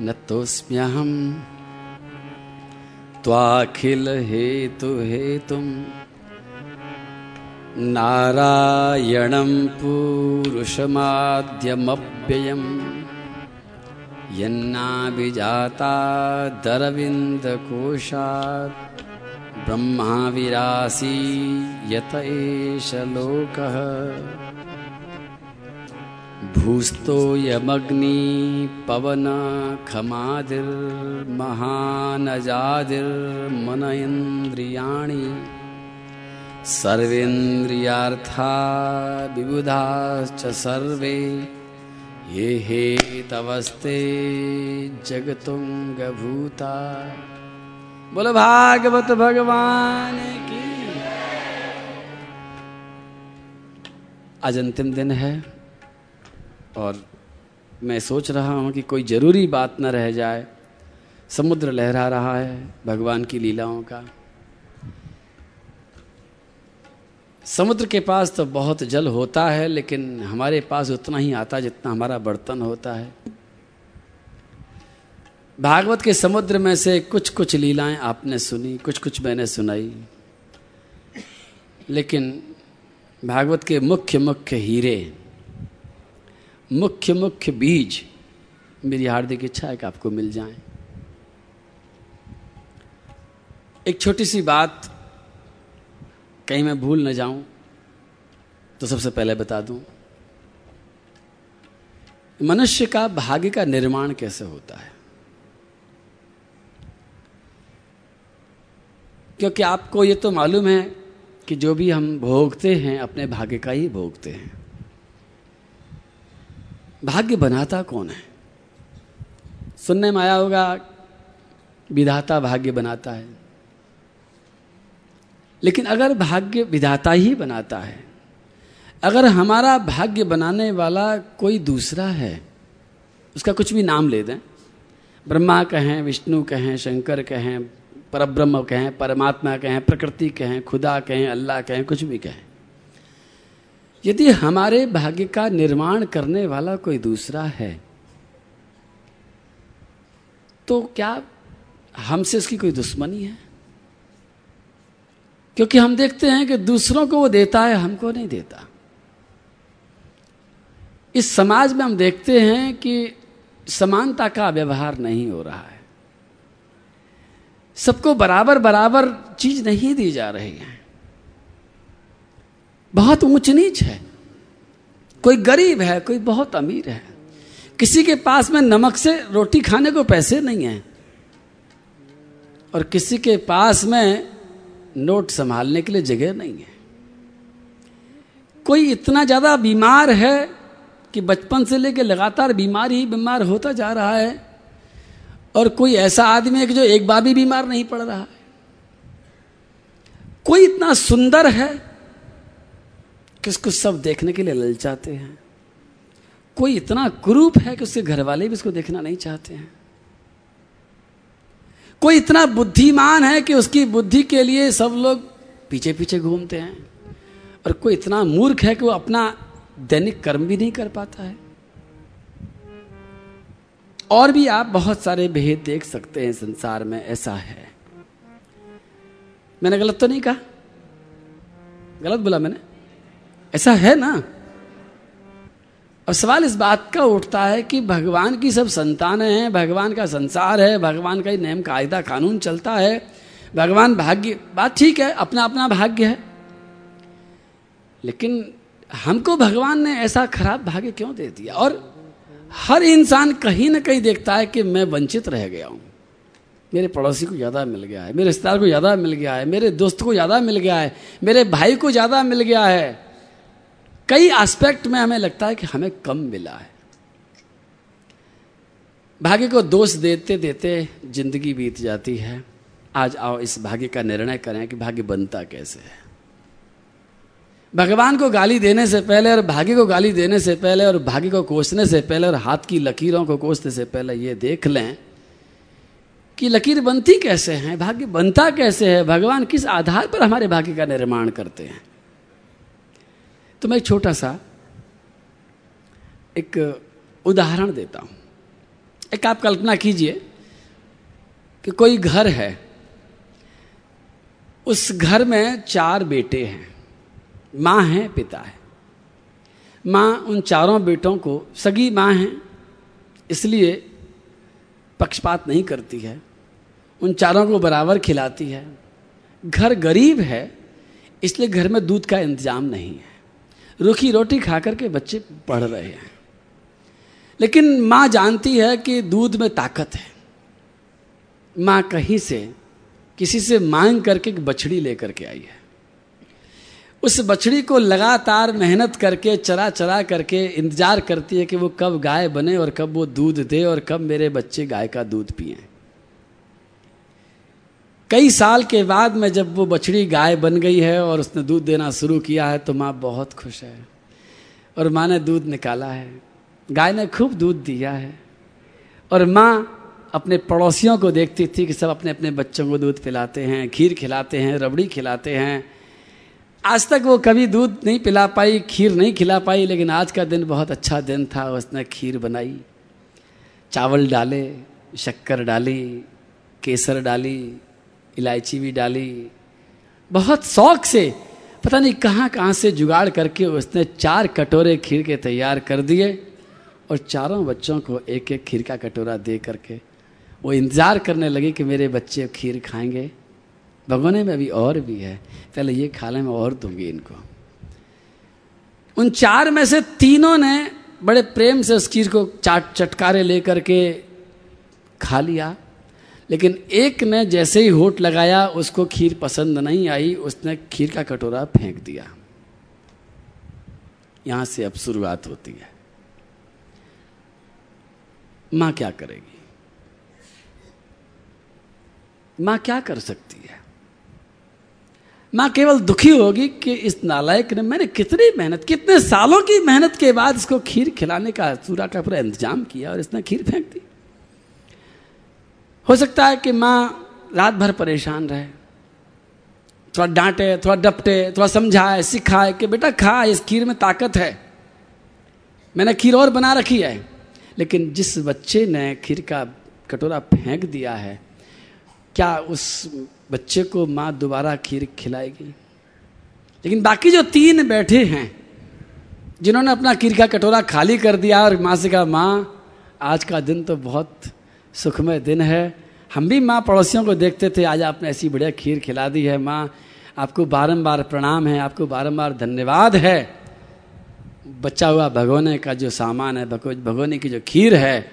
नतोऽस्म्यहं त्वाखिलहेतुहेतुं नारायणं पूरुषमाद्यमप्ययम्। यन्नाभिजातादरविन्दकोशात् ब्रह्माविरासी यत एष लोकः। भूस्तोयमग्नि पवन खमादिर्महानजादिर्मन इन्द्रियाणि सर्वेन्द्रियार्था, विबुधाश्च सर्वे, ये हे तवस्ते जगतुंगभूता बोलो भागवत भगवान की। आज अंतिम दिन है। और मैं सोच रहा हूँ कि कोई ज़रूरी बात न रह जाए। समुद्र लहरा रहा है भगवान की लीलाओं का। समुद्र के पास तो बहुत जल होता है, लेकिन हमारे पास उतना ही आता जितना हमारा बर्तन होता है। भागवत के समुद्र में से कुछ कुछ लीलाएँ आपने सुनी कुछ कुछ मैंने सुनाई। लेकिन भागवत के मुख्य मुख्य हीरे मुख्य मुख्य बीज मेरी हार्दिक इच्छा है कि आपको मिल जाए। एक छोटी सी बात कहीं मैं भूल न जाऊँ तो सबसे पहले बता दूँ, मनुष्य का भाग्य का निर्माण कैसे होता है? क्योंकि आपको ये तो मालूम है कि जो भी हम भोगते हैं, अपने भाग्य का ही भोगते हैं। भाग्य बनाता कौन है? सुनने में आया होगा, विधाता भाग्य बनाता है। लेकिन अगर भाग्य विधाता ही बनाता है, अगर हमारा भाग्य बनाने वाला कोई दूसरा है, उसका कुछ भी नाम ले दें। ब्रह्मा कहें, विष्णु कहें, शंकर कहें, परब्रह्म कहें, परमात्मा कहें, प्रकृति कहें, खुदा कहें, अल्लाह कहें, कुछ भी कहें। यदि हमारे भाग्य का निर्माण करने वाला कोई दूसरा है तो क्या हमसे उसकी कोई दुश्मनी है? क्योंकि हम देखते हैं कि दूसरों को वो देता है, हमको नहीं देता। इस समाज में हम देखते हैं कि समानता का व्यवहार नहीं हो रहा है। सबको बराबर बराबर चीज़ नहीं दी जा रही है। बहुत ऊंच नीच है। कोई गरीब है, कोई बहुत अमीर है। किसी के पास में नमक से रोटी खाने को पैसे नहीं है। और किसी के पास में नोट संभालने के लिए जगह नहीं है। कोई इतना ज़्यादा बीमार है कि बचपन से लेकर लगातार बीमार ही बीमार होता जा रहा है, और कोई ऐसा आदमी है कि जो एक बार भी बीमार नहीं पड़ रहा है। कोई इतना सुंदर है कि उसको सब देखने के लिए ललचाते हैं। कोई इतना कुरूप है कि उसके घर वाले भी उसको देखना नहीं चाहते हैं। कोई इतना बुद्धिमान है कि उसकी बुद्धि के लिए सब लोग पीछे पीछे घूमते हैं। और कोई इतना मूर्ख है कि वो अपना दैनिक कर्म भी नहीं कर पाता है। और भी आप बहुत सारे भेद देख सकते हैं संसार में, ऐसा है। मैंने गलत तो नहीं कहा? गलत बोला मैंने? ऐसा है ना? अब सवाल इस बात का उठता है कि भगवान की सब संतानें हैं, भगवान का संसार है, भगवान का ही नियम कायदा कानून चलता है। भगवान भाग्य, बात ठीक है अपना अपना भाग्य है। लेकिन हमको भगवान ने ऐसा खराब भाग्य क्यों दे दिया? और हर इंसान कहीं ना कहीं देखता है कि मैं वंचित रह गया हूँ। मेरे पड़ोसी को ज़्यादा मिल गया है, मेरे रिश्तेदार को ज़्यादा मिल गया है, मेरे दोस्त को ज़्यादा मिल गया है, मेरे भाई को ज़्यादा मिल गया है। कई एस्पेक्ट में हमें लगता है कि हमें कम मिला है। भाग्य को दोष देते देते ज़िंदगी बीत जाती है। आज आओ इस भाग्य का निर्णय करें कि भाग्य बनता कैसे है। भगवान को गाली देने से पहले और भाग्य को गाली देने से पहले और भाग्य को कोसने से पहले और हाथ की लकीरों को कोसने से पहले ये देख लें कि लकीर बनती कैसे है, भाग्य बनता कैसे है, भगवान किस आधार पर हमारे भाग्य का निर्माण करते हैं। तो मैं छोटा सा एक उदाहरण देता हूँ। एक आप कल्पना कीजिए कि कोई घर है, उस घर में चार बेटे हैं, माँ है, पिता है। माँ उन चारों बेटों को, सगी माँ है, इसलिए पक्षपात नहीं करती है, उन चारों को बराबर खिलाती है। घर गरीब है, इसलिए घर में दूध का इंतज़ाम नहीं है। रूखी रोटी खा करके बच्चे पढ़ रहे हैं। लेकिन माँ जानती है कि दूध में ताकत है। माँ कहीं से, किसी से मांग करके एक बछड़ी लेकर के आई है। उस बछड़ी को लगातार मेहनत करके चरा चरा करके इंतज़ार करती है कि वो कब गाय बने और कब वो दूध दे और कब मेरे बच्चे गाय का दूध पिए। कई साल के बाद में जब वो बछड़ी गाय बन गई है और उसने दूध देना शुरू किया है तो माँ बहुत खुश है और माँ ने दूध निकाला है। गाय ने खूब दूध दिया है और माँ अपने पड़ोसियों को देखती थी कि सब अपने अपने बच्चों को दूध पिलाते हैं, खीर खिलाते हैं, रबड़ी खिलाते हैं। आज तक वो कभी दूध नहीं पिला पाई, खीर नहीं खिला पाई, लेकिन आज का दिन बहुत अच्छा दिन था। उसने खीर बनाई, चावल डाले, शक्कर डाली, केसर डाली इलायची भी डाली। बहुत शौक से, पता नहीं कहाँ कहाँ से जुगाड़ करके उसने चार कटोरे खीर के तैयार कर दिए और चारों बच्चों को एक एक खीर का कटोरा दे करके वो इंतज़ार करने लगे कि मेरे बच्चे खीर खाएँगे। भगोने में अभी और भी है। पहले ये खा लें, मैं और दूँगी इनको। उन चार में से तीनों ने बड़े प्रेम से उस खीर को चाट चटकारे लेकर के खा लिया। लेकिन एक ने जैसे ही होठ लगाया, उसको खीर पसंद नहीं आई, उसने खीर का कटोरा फेंक दिया। यहाँ से अब शुरुआत होती है। माँ क्या करेगी? माँ क्या कर सकती है? माँ केवल दुखी होगी कि इस नालायक ने मैंने कितनी मेहनत, कितने सालों की मेहनत के बाद इसको खीर खिलाने का पूरा का पूरा इंतज़ाम किया और इसने खीर फेंक दी। हो सकता है कि माँ रात भर परेशान रहे। थोड़ा डांटे, थोड़ा डपटे, थोड़ा समझाए, सिखाए कि बेटा खा, इस खीर में ताकत है। मैंने खीर और बना रखी है, लेकिन जिस बच्चे ने खीर का कटोरा फेंक दिया है, क्या उस बच्चे को माँ दोबारा खीर खिलाएगी? लेकिन बाकी जो तीन बैठे हैं, जिन्होंने अपना खीर का कटोरा खाली कर दिया और माँ से कहा, माँ, आज का दिन तो बहुत सुखमय दिन है। हम भी माँ पड़ोसियों को देखते थे, आज आपने ऐसी बढ़िया खीर खिला दी है, माँ। आपको बारंबार प्रणाम है, आपको बारंबार धन्यवाद है। बचा हुआ भगोने का जो सामान है भगोने की जो खीर है,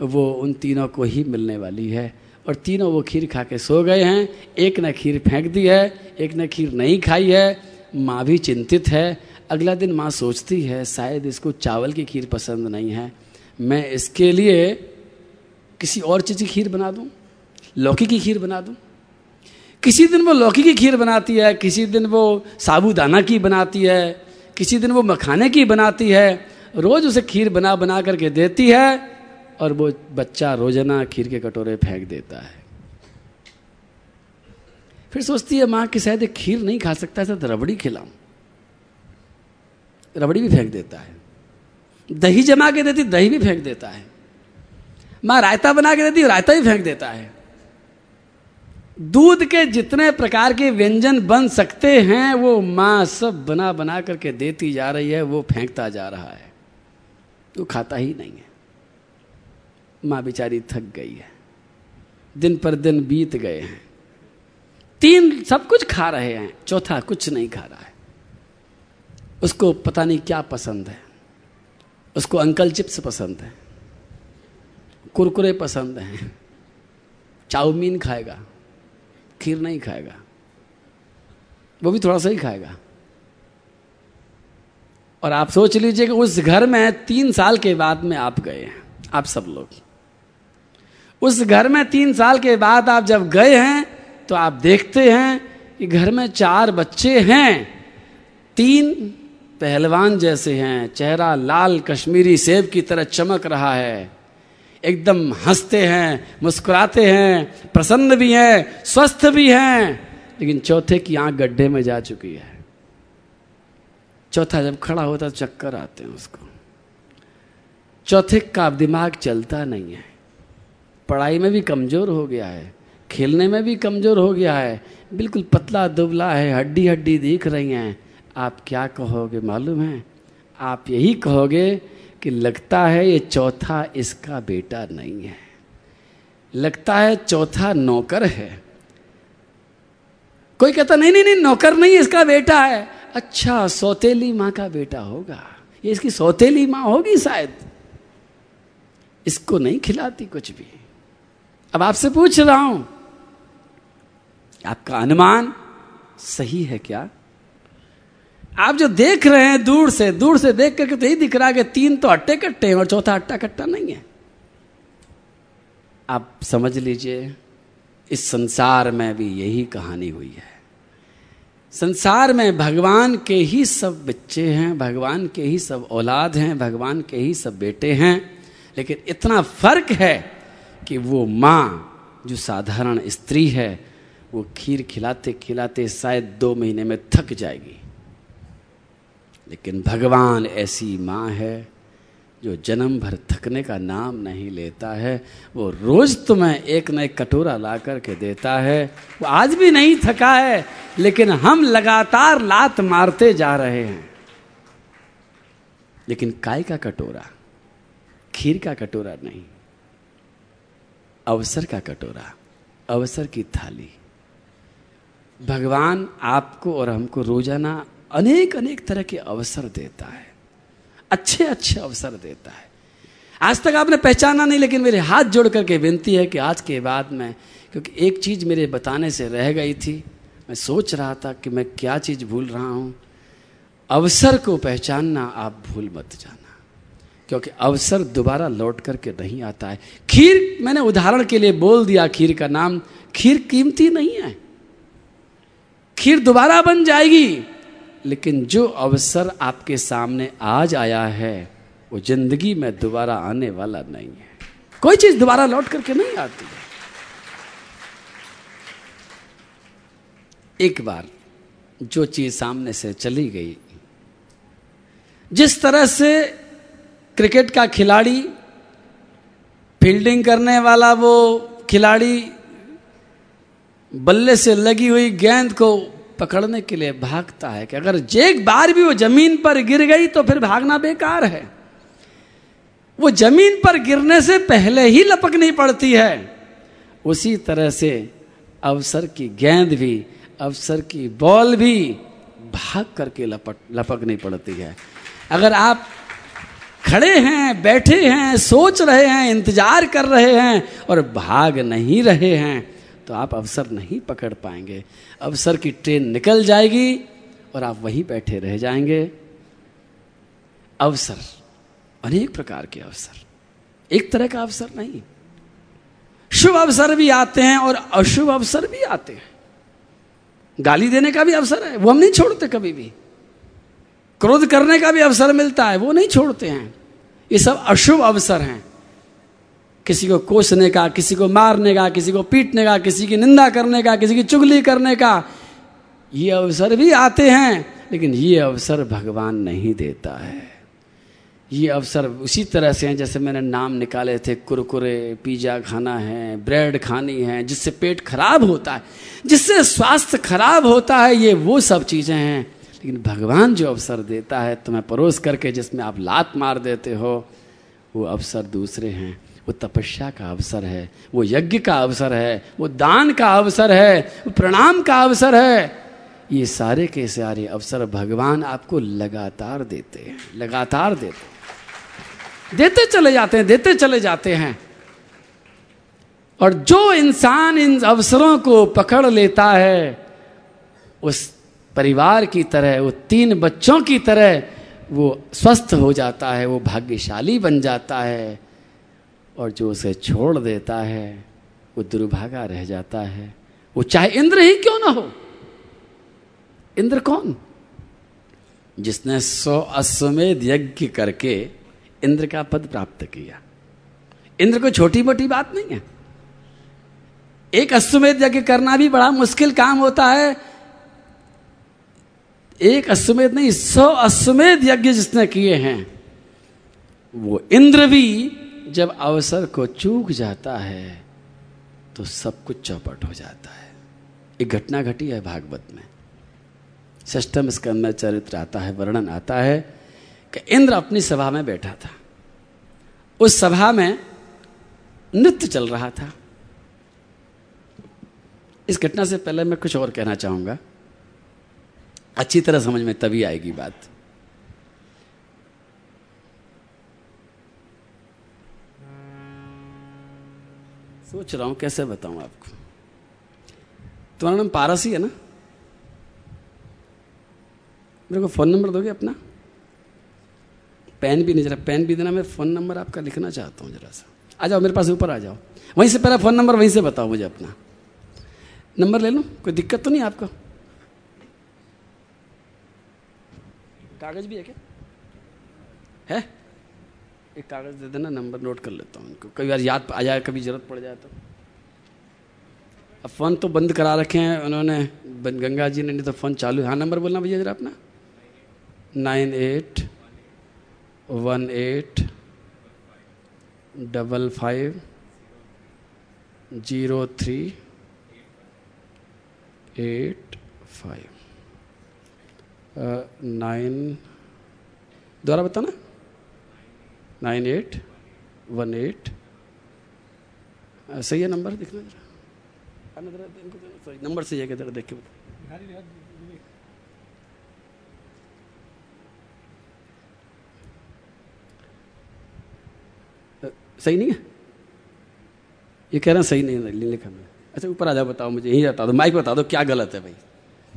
वो उन तीनों को ही मिलने वाली है। और तीनों वो खीर खा के सो गए हैं। एक ने खीर फेंक दी है, एक ने खीर नहीं खाई है। माँ भी चिंतित है। अगला दिन माँ सोचती है, शायद इसको चावल की खीर पसंद नहीं है। मैं इसके लिए किसी और चीज़ की खीर बना दूँ? लौकी की खीर बना दूँ? किसी दिन वो लौकी की खीर बनाती है, किसी दिन वो साबूदाना की बनाती है, किसी दिन वो मखाने की बनाती है, रोज उसे खीर बना बना करके देती है और वो बच्चा रोज़ाना खीर के कटोरे फेंक देता है। फिर सोचती है, माँ, कि शायद खीर नहीं खा सकता है तो रबड़ी खिलाऊं। रबड़ी भी फेंक देता है। दही जमा के देती, दही भी फेंक देता है। माँ रायता बना के देती रायता ही फेंक देता है। दूध के जितने प्रकार के व्यंजन बन सकते हैं, वो माँ सब बना बना करके देती जा रही है, वो फेंकता जा रहा है। वो खाता ही नहीं है। माँ बेचारी थक गई है। दिन पर दिन बीत गए हैं। तीन सब कुछ खा रहे हैं, चौथा कुछ नहीं खा रहा है। उसको पता नहीं क्या पसंद है। उसको अंकल चिप्स पसंद है। कुरकुरे पसंद हैं। चाउमीन खाएगा, खीर नहीं खाएगा, वो भी थोड़ा सा ही खाएगा। और आप सोच लीजिए कि उस घर में तीन साल के बाद में आप गए हैं, आप सब लोग। उस घर में तीन साल के बाद आप जब गए हैं तो आप देखते हैं कि घर में चार बच्चे हैं। तीन पहलवान जैसे हैं, चेहरा लाल कश्मीरी सेब की तरह चमक रहा है। एकदम हँसते हैं, मुस्कुराते हैं, प्रसन्न भी हैं, स्वस्थ भी हैं, लेकिन चौथे की आँख गड्ढे में जा चुकी है। चौथा जब खड़ा होता तो चक्कर आते हैं उसको। चौथे का दिमाग चलता नहीं है। पढ़ाई में भी कमज़ोर हो गया है, खेलने में भी कमज़ोर हो गया है, बिल्कुल पतला दुबला है हड्डी हड्डी दिख रही हैं। आप क्या कहोगे? मालूम है? आप यही कहोगे कि लगता है ये चौथा इसका बेटा नहीं है। लगता है चौथा नौकर है। कोई कहता, नहीं नहीं नहीं, नौकर नहीं, इसका बेटा है। अच्छा सौतेली माँ का बेटा होगा। ये इसकी सौतेली माँ होगी शायद। इसको नहीं खिलाती कुछ भी। अब आपसे पूछ रहा हूँ, आपका अनुमान सही है क्या? आप जो देख रहे हैं दूर से दूर से देख करके तो यही दिख रहा है कि तीन तो अट्टे कट्टे हैं और चौथा अट्टा कट्टा नहीं है। आप समझ लीजिए, इस संसार में भी यही कहानी हुई है। संसार में भगवान के ही सब बच्चे हैं, भगवान के ही सब औलाद हैं, भगवान के ही सब बेटे हैं, लेकिन इतना फ़र्क है कि वो माँ, जो साधारण स्त्री है, वो खीर खिलाते खिलाते शायद दो महीने में थक जाएगी। लेकिन भगवान ऐसी माँ है जो जन्म भर थकने का नाम नहीं लेता है। वो रोज तुम्हें एक न एक कटोरा ला करके देता है। वो आज भी नहीं थका है, लेकिन हम लगातार लात मारते जा रहे हैं। लेकिन काय का कटोरा, खीर का कटोरा नहीं, अवसर का कटोरा, अवसर की थाली। भगवान आपको और हमको रोज़ाना अनेक अनेक तरह के अवसर देता है। अच्छे अच्छे अवसर देता है। आज तक आपने पहचाना नहीं, लेकिन मेरे हाथ जोड़ करके विनती है कि आज के बाद में, क्योंकि एक चीज़ मेरे बताने से रह गई थी, मैं सोच रहा था कि मैं क्या चीज़ भूल रहा हूँ। अवसर को पहचानना, आप भूल मत जाना, क्योंकि अवसर दोबारा लौट करके नहीं आता है। खीर, मैंने उदाहरण के लिए बोल दिया खीर का नाम, खीर कीमती नहीं है। खीर दोबारा बन जाएगी। लेकिन जो अवसर आपके सामने आज आया है, वो ज़िंदगी में दोबारा आने वाला नहीं है। कोई चीज़ दोबारा लौट करके नहीं आती है। एक बार जो चीज़ सामने से चली गई, जिस तरह से क्रिकेट का खिलाड़ी, फील्डिंग करने वाला वो खिलाड़ी, बल्ले से लगी हुई गेंद को पकड़ने के लिए भागता है कि अगर एक बार भी वो ज़मीन पर गिर गई तो फिर भागना बेकार है। वो ज़मीन पर गिरने से पहले ही लपकनी पड़ती है। उसी तरह से अवसर की गेंद भी, अवसर की बॉल भी भाग करके लपक, लपकनी पड़ती है। अगर आप खड़े हैं, बैठे हैं, सोच रहे हैं, इंतज़ार कर रहे हैं और भाग नहीं रहे हैं तो आप अवसर नहीं पकड़ पाएँगे। अवसर की ट्रेन निकल जाएगी और आप वहीं बैठे रह जाएँगे। अवसर, अनेक प्रकार के अवसर। एक तरह का अवसर नहीं। शुभ अवसर भी आते हैं और अशुभ अवसर भी आते हैं। गाली देने का भी अवसर है, वो हम नहीं छोड़ते कभी भी। क्रोध करने का भी अवसर मिलता है, वो नहीं छोड़ते हैं। ये सब अशुभ अवसर हैं। किसी को कोसने का, किसी को मारने का, किसी को पीटने का, किसी की निंदा करने का, किसी की चुगली करने का, ये अवसर भी आते हैं, लेकिन ये अवसर भगवान नहीं देता है। ये अवसर उसी तरह से हैं जैसे मैंने नाम निकाले थे, कुरकुरे, पिज़्ज़ा खाना है, ब्रेड खानी है, जिससे पेट खराब होता है, जिससे स्वास्थ्य खराब होता है, ये वो सब चीज़ें हैं। लेकिन भगवान जो अवसर देता है, तुम्हें परोस करके जिसमें आप लात मार देते हो, वो अवसर दूसरे हैं। वो तपस्या का अवसर है, वो यज्ञ का अवसर है, वो दान का अवसर है, वो प्रणाम का अवसर है। ये सारे के सारे अवसर भगवान आपको लगातार देते हैं, लगातार देते देते चले जाते हैं, देते चले जाते हैं। और जो इंसान इन अवसरों को पकड़ लेता है, उस परिवार की तरह वो तीन बच्चों की तरह, वो स्वस्थ हो जाता है, वो भाग्यशाली बन जाता है। और जो उसे छोड़ देता है, वो दुर्भागा रह जाता है। वो चाहे इंद्र ही क्यों ना हो। इंद्र कौन? जिसने सौ अश्वमेध यज्ञ करके इंद्र का पद प्राप्त किया। इंद्र को छोटी मोटी बात नहीं है। एक अश्वमेध यज्ञ करना भी बड़ा मुश्किल काम होता है। एक अश्वमेध नहीं, सौ अश्वमेध यज्ञ जिसने किए हैं, वो इंद्र भी जब अवसर को चूक जाता है तो सब कुछ चौपट हो जाता है। एक घटना घटी है भागवत में। षष्टम स्कंद चरित्र आता है, वर्णन आता है कि इंद्र अपनी सभा में बैठा था। उस सभा में नृत्य चल रहा था। इस घटना से पहले मैं कुछ और कहना चाहूँगा। अच्छी तरह समझ में तभी आएगी बात। सोच रहा हूँ, कैसे बताऊँ आपको? तुम्हारा नाम पारस ही ना? मेरे को फ़ोन नंबर दोगे अपना? पेन भी नहीं, जरा पेन भी देना, मैं फ़ोन नंबर आपका लिखना चाहता हूँ जरा सा। आ जाओ, मेरे पास ऊपर आ जाओ। वहीं से पहला फ़ोन नंबर वहीं से बताओ मुझे अपना। नंबर ले लो? कोई दिक्कत तो नहीं आपको? कागज़ भी है क्या? है? एक कागज़ दे देना, नंबर नोट कर लेता हूँ उनको कई बार याद आ जाए, कभी ज़रूरत पड़ जाए तो। अब फ़ोन तो बंद करा रखे हैं उन्होंने। गंगा जी ने नहीं तो फ़ोन चालू हाँ। नंबर बोलना भैया जरा अपना। Nine eight, one eight, double five, zero three, eight five. Nine दोबारा बताना। Nine eight one eight. सही है नंबर? दिखना जरा। नंबर से जाके जरा देख के सही नहीं है? ये कह रहे हैं सही नहीं है लिखा मैंने। अच्छा ऊपर आ जाओ बताओ मुझे यही बता दो माइक बता दो क्या गलत है भाई?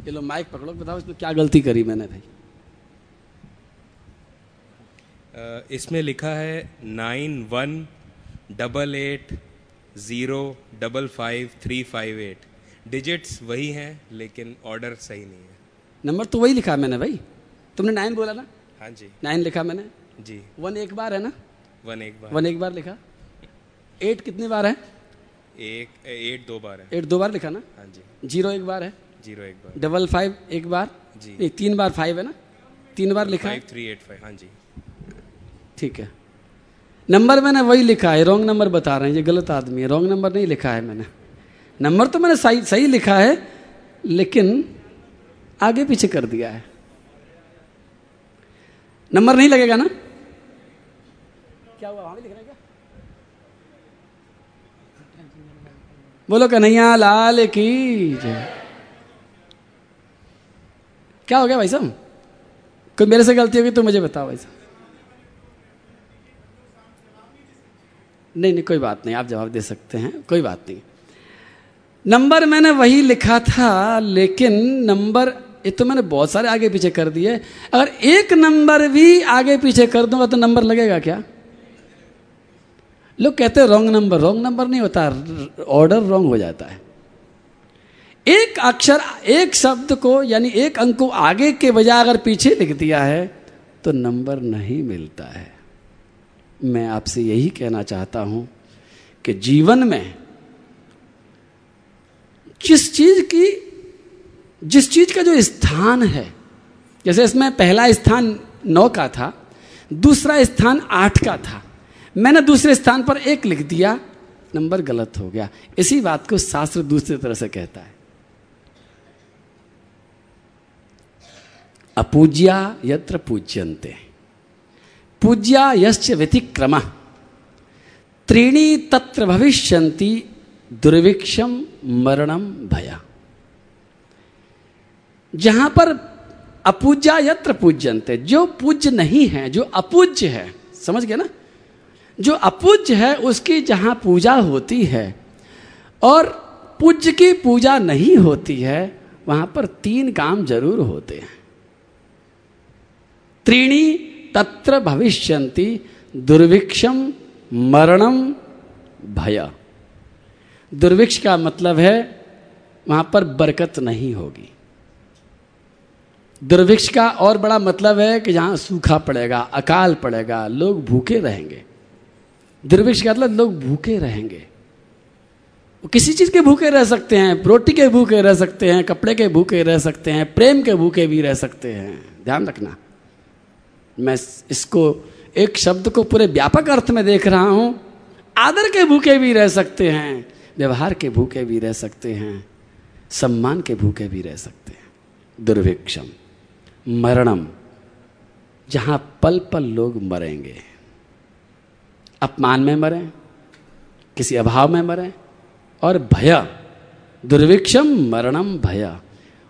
ये लो माइक पकड़ो बताओ इसमें क्या गलती करी मैंने भाई। इसमें लिखा है nine one double eight zero double five three five eight. Digits वही हैं लेकिन ऑर्डर सही नहीं है। नंबर तो वही लिखा मैंने भाई। तुमने नाइन बोला ना? हाँ जी। नाइन लिखा मैंने? जी। वन एक बार है ना? वन एक बार। वन एक बार लिखा। एट कितनी बार है? एक एट दो बार है। एट दो बार लिखा ना? हाँ जी। ज़ीरो एक बार है। ज़ीरो एक बार। डबल फाइव एक बार? जी। नहीं तीन बार फाइव है ना? तीन बार लिखा थ्री एट फाइव हाँ जी। ठीक है। नंबर मैंने वही लिखा है रॉन्ग नंबर बता रहे हैं, ये गलत आदमी है रॉन्ग नंबर नहीं लिखा है मैंने। नंबर तो मैंने सही सही लिखा है, लेकिन आगे पीछे कर दिया है। नंबर नहीं लगेगा ना? क्या हुआ, वहाँ भी क्या? बोलो कन्हैया लाल की जय। क्या हो गया भाई साहब? कोई मेरे से गलती होगी तो मुझे बताओ भाई साहब। नहीं नहीं, कोई बात नहीं, आप जवाब दे सकते हैं, कोई बात नहीं। नंबर मैंने वही लिखा था, लेकिन नंबर, ये तो मैंने बहुत सारे आगे पीछे कर दिए। अगर एक नंबर भी आगे पीछे कर दूँगा तो नंबर लगेगा क्या? लोग कहते हैं रॉन्ग नंबर रॉन्ग नंबर नहीं होता ऑर्डर रॉन्ग हो जाता है। एक अक्षर, एक शब्द को, यानी एक अंक को आगे के बजाय अगर पीछे लिख दिया है तो नंबर नहीं मिलता है। मैं आपसे यही कहना चाहता हूँ कि जीवन में जिस चीज़ की, जिस चीज़ का जो स्थान है, जैसे इसमें पहला स्थान नौ का था, दूसरा स्थान आठ का था। मैंने दूसरे स्थान पर एक लिख दिया, नंबर गलत हो गया। इसी बात को शास्त्र दूसरी तरह से कहता है। अपूज्या यत्र पूज्यंते पूज्या यश्च व्यतिक्रम। त्रीणी तत्र भविष्यंति दुर्भिक्षम मरणम भया। जहाँ पर अपूज्या यत्र पूज्यंते जो पूज्य नहीं है, जो अपूज्य है, समझ गए ना? जो अपूज्य है, उसकी जहाँ पूजा होती है, और पूज्य की पूजा नहीं होती है, वहाँ पर तीन काम ज़रूर होते हैं। त्रीणी तत्र भविष्यंति दुर्भिक्षम मरणम भय। दुर्भिक्ष का मतलब है, वहाँ पर बरकत नहीं होगी। दुर्भिक्ष का और बड़ा मतलब है कि जहाँ सूखा पड़ेगा, अकाल पड़ेगा, लोग भूखे रहेंगे। दुर्भिक्ष का मतलब लोग भूखे रहेंगे। किसी चीज़ के भूखे रह सकते हैं, रोटी के भूखे रह सकते हैं, कपड़े के भूखे रह सकते हैं, प्रेम के भूखे भी रह सकते हैं। ध्यान रखना। मैं इसको एक शब्द को पूरे व्यापक अर्थ में देख रहा हूँ। आदर के भूखे भी रह सकते हैं, व्यवहार के भूखे भी रह सकते हैं, सम्मान के भूखे भी रह सकते हैं। दुर्भिक्षम, मरणम, जहाँ पल पल लोग मरेंगे। अपमान में मरें, किसी अभाव में मरें, और भय, दुर्भिक्षम, मरणम, भय,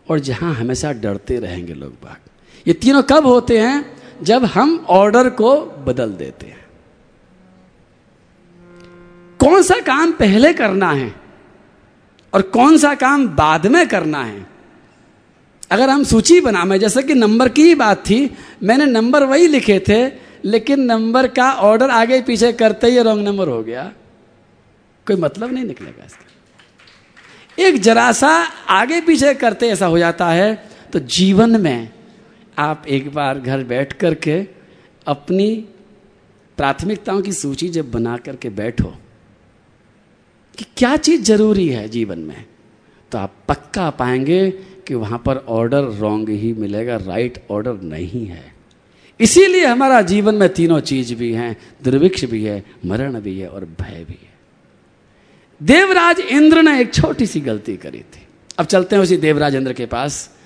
और जहाँ हमेशा डरते रहेंगे लोग बाग। ये तीनों कब होते हैं? जब हम ऑर्डर को बदल देते हैं। कौन सा काम पहले करना है और कौन सा काम बाद में करना है? अगर हम सूची बना में जैसे कि नंबर की ही बात थी, मैंने नंबर वही लिखे थे, लेकिन नंबर का ऑर्डर आगे पीछे करते ही रॉन्ग नंबर हो गया। कोई मतलब नहीं निकलेगा इसका। एक जरा सा आगे पीछे करते ऐसा हो जाता है तो जीवन में आप एक बार घर बैठ करके अपनी प्राथमिकताओं की सूची जब बना करके बैठो कि क्या चीज़ ज़रूरी है जीवन में तो आप पक्का पाएँगे कि वहाँ पर ऑर्डर रॉन्ग ही मिलेगा राइट ऑर्डर नहीं है। इसीलिए हमारा जीवन में तीनों चीज़ भी हैं, दुर्भिक्ष भी है, मरण भी है और भय भी है। देवराज इंद्र ने एक छोटी सी गलती करी थी। अब चलते हैं उसी देवराज इंद्र के पास।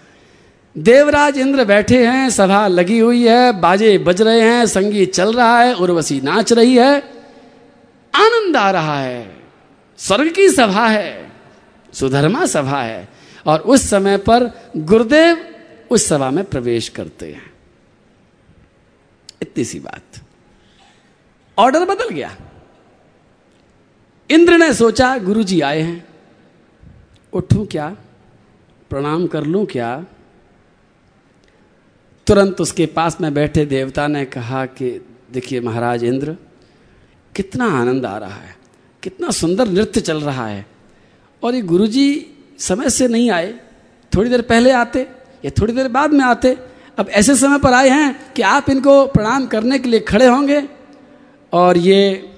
देवराज इंद्र बैठे हैं, सभा लगी हुई है, बाजे बज रहे हैं, संगीत चल रहा है, उर्वशी नाच रही है। आनंद आ रहा है। स्वर्ग की सभा है, सुधर्मा सभा है, और उस समय पर गुरुदेव उस सभा में प्रवेश करते हैं। इतनी सी बात। ऑर्डर बदल गया। इंद्र ने सोचा, गुरुजी आए हैं। उठूं क्या? प्रणाम कर लूँ क्या? तुरंत उसके पास में बैठे देवता ने कहा कि, देखिए महाराज इंद्र, कितना आनंद आ रहा है, कितना सुंदर नृत्य चल रहा है। और ये गुरुजी समय से नहीं आए, थोड़ी देर पहले आते, या थोड़ी देर बाद में आते। अब ऐसे समय पर आए हैं कि आप इनको प्रणाम करने के लिए खड़े होंगे और ये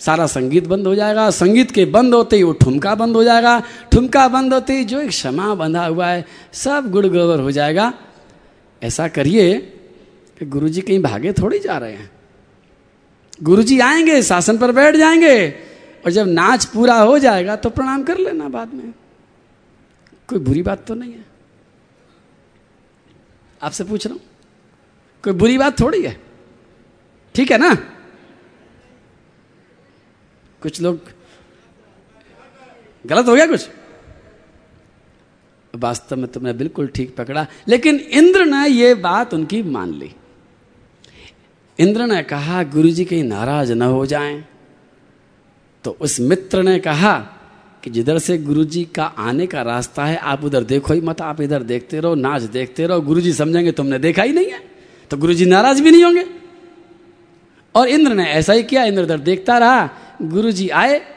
सारा संगीत बंद हो जाएगा। संगीत के बंद होते ही वो ठुमका बंद हो जाएगा। ठुमका बंद होते ही जो एक क्षमा बंधा हुआ है, सब गुड़ गोबर हो जाएगा। ऐसा करिए कि गुरुजी कहीं भागे थोड़ी जा रहे हैं। गुरुजी आएँगे, शासन पर बैठ जाएँगे, और जब नाच पूरा हो जाएगा तो प्रणाम कर लेना बाद में। कोई बुरी बात तो नहीं है। आपसे पूछ रहा हूँ, कोई बुरी बात थोड़ी है? ठीक है ना? कुछ लोग, गलत हो गया कुछ? वास्तव में तुमने बिल्कुल ठीक पकड़ा। लेकिन इंद्र ने यह बात उनकी मान ली। इंद्र ने कहा गुरु जी कहीं नाराज़ न हो जाएँ। तो उस मित्र ने कहा कि जिधर से गुरुजी का आने का रास्ता है, आप उधर देखो ही मत, आप इधर देखते रहो, नाच देखते रहो, गुरुजी समझेंगे तुमने देखा ही नहीं है। तो गुरुजी नाराज़ भी नहीं होंगे। और इंद्र ने ऐसा ही किया, इंद्र उधर देखता रहा, गुरुजी आए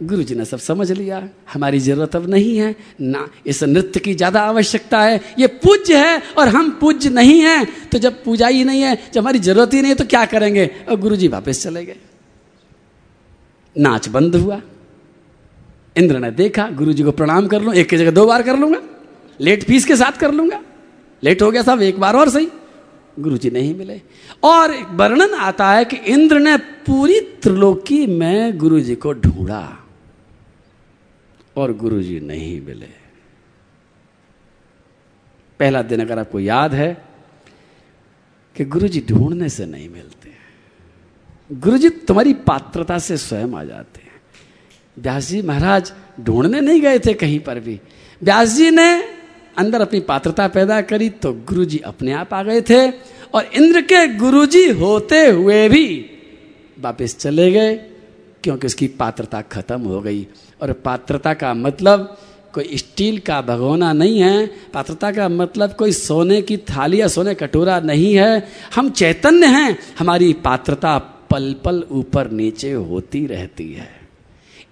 गुरुजी ने सब समझ लिया, हमारी ज़रूरत अब नहीं है, ना, इस नृत्य की ज़्यादा आवश्यकता है, ये पूज्य है और हम पूज्य नहीं हैं तो जब पूजा ही नहीं है, जब हमारी ज़रूरत ही नहीं है तो क्या करेंगे? और गुरु जी वापस चले गए। नाच बंद हुआ। इंद्र ने देखा गुरु जी को प्रणाम कर लूँ, एक की जगह दो बार कर लूँगा, लेट फ़ीस के साथ कर लूँगा। लेट हो गया साहब एक बार और सही। गुरु जी नहीं मिले। और वर्णन आता है कि इंद्र ने पूरी त्रिलोकी में गुरु जी को ढूंढा। और गुरु जी नहीं मिले। पहला दिन अगर आपको याद है कि गुरु जी ढूँढने से नहीं मिलते। गुरु जी तुम्हारी पात्रता से स्वयं आ जाते हैं। व्यास जी महाराज ढूँढने नहीं गए थे कहीं पर भी। व्यास जी ने अंदर अपनी पात्रता पैदा करी तो गुरु जी अपने आप आ गए थे और इंद्र के गुरु जी होते हुए भी वापिस चले गए। क्योंकि उसकी पात्रता खत्म हो गई। और पात्रता का मतलब कोई स्टील का भगोना नहीं है। पात्रता का मतलब कोई सोने की थाली या सोने कटोरा नहीं है। हम चैतन्य हैं। हमारी पात्रता पल पल ऊपर नीचे होती रहती है।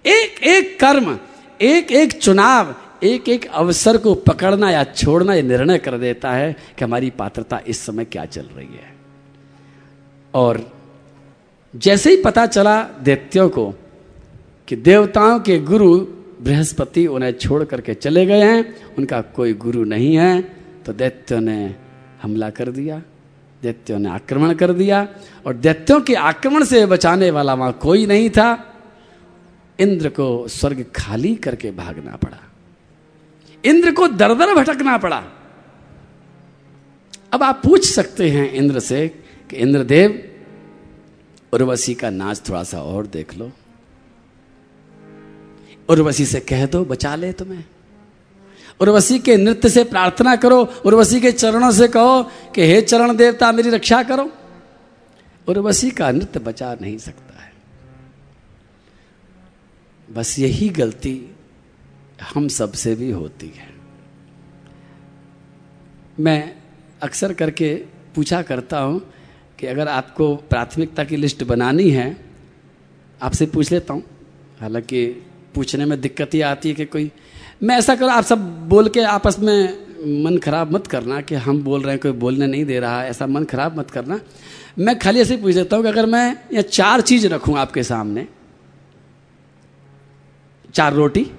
एक एक कर्म एक एक चुनाव एक एक अवसर को पकड़ना या छोड़ना यह निर्णय कर देता है कि हमारी पात्रता इस समय क्या चल रही है। और जैसे ही पता चला दैत्यों को कि देवताओं के गुरु बृहस्पति उन्हें छोड़ करके चले गए हैं, उनका कोई गुरु नहीं है तो दैत्यों ने हमला कर दिया, दैत्यों ने आक्रमण कर दिया, और दैत्यों के आक्रमण से बचाने वाला वहाँ कोई नहीं था। इंद्र को स्वर्ग खाली करके भागना पड़ा। इंद्र को दर दर भटकना पड़ा। अब आप पूछ सकते हैं इंद्र से कि, इंद्रदेव उर्वशी का नाच थोड़ा सा और देख लो। उर्वशी से कह दो, बचा ले तुम्हें। उर्वशी के नृत्य से प्रार्थना करो, उर्वशी के चरणों से कहो कि हे चरण देवता, मेरी रक्षा करो। उर्वशी का नृत्य बचा नहीं सकता है। बस यही गलती हम सबसे भी होती है। मैं अक्सर करके पूछा करता हूँ कि अगर आपको प्राथमिकता की लिस्ट बनानी है, आपसे पूछ लेता हूँ। हालाँकि पूछने में दिक्कत ही आती है कि कोई, मैं ऐसा करूँ, आप सब बोल के आपस में मन खराब मत करना कि हम बोल रहे हैं, कोई बोलने नहीं दे रहा है, ऐसा मन खराब मत करना। मैं खाली ऐसे पूछ देता हूँ कि अगर मैं ये चार चीज़ रखूँ आपके सामने, चार रोटी,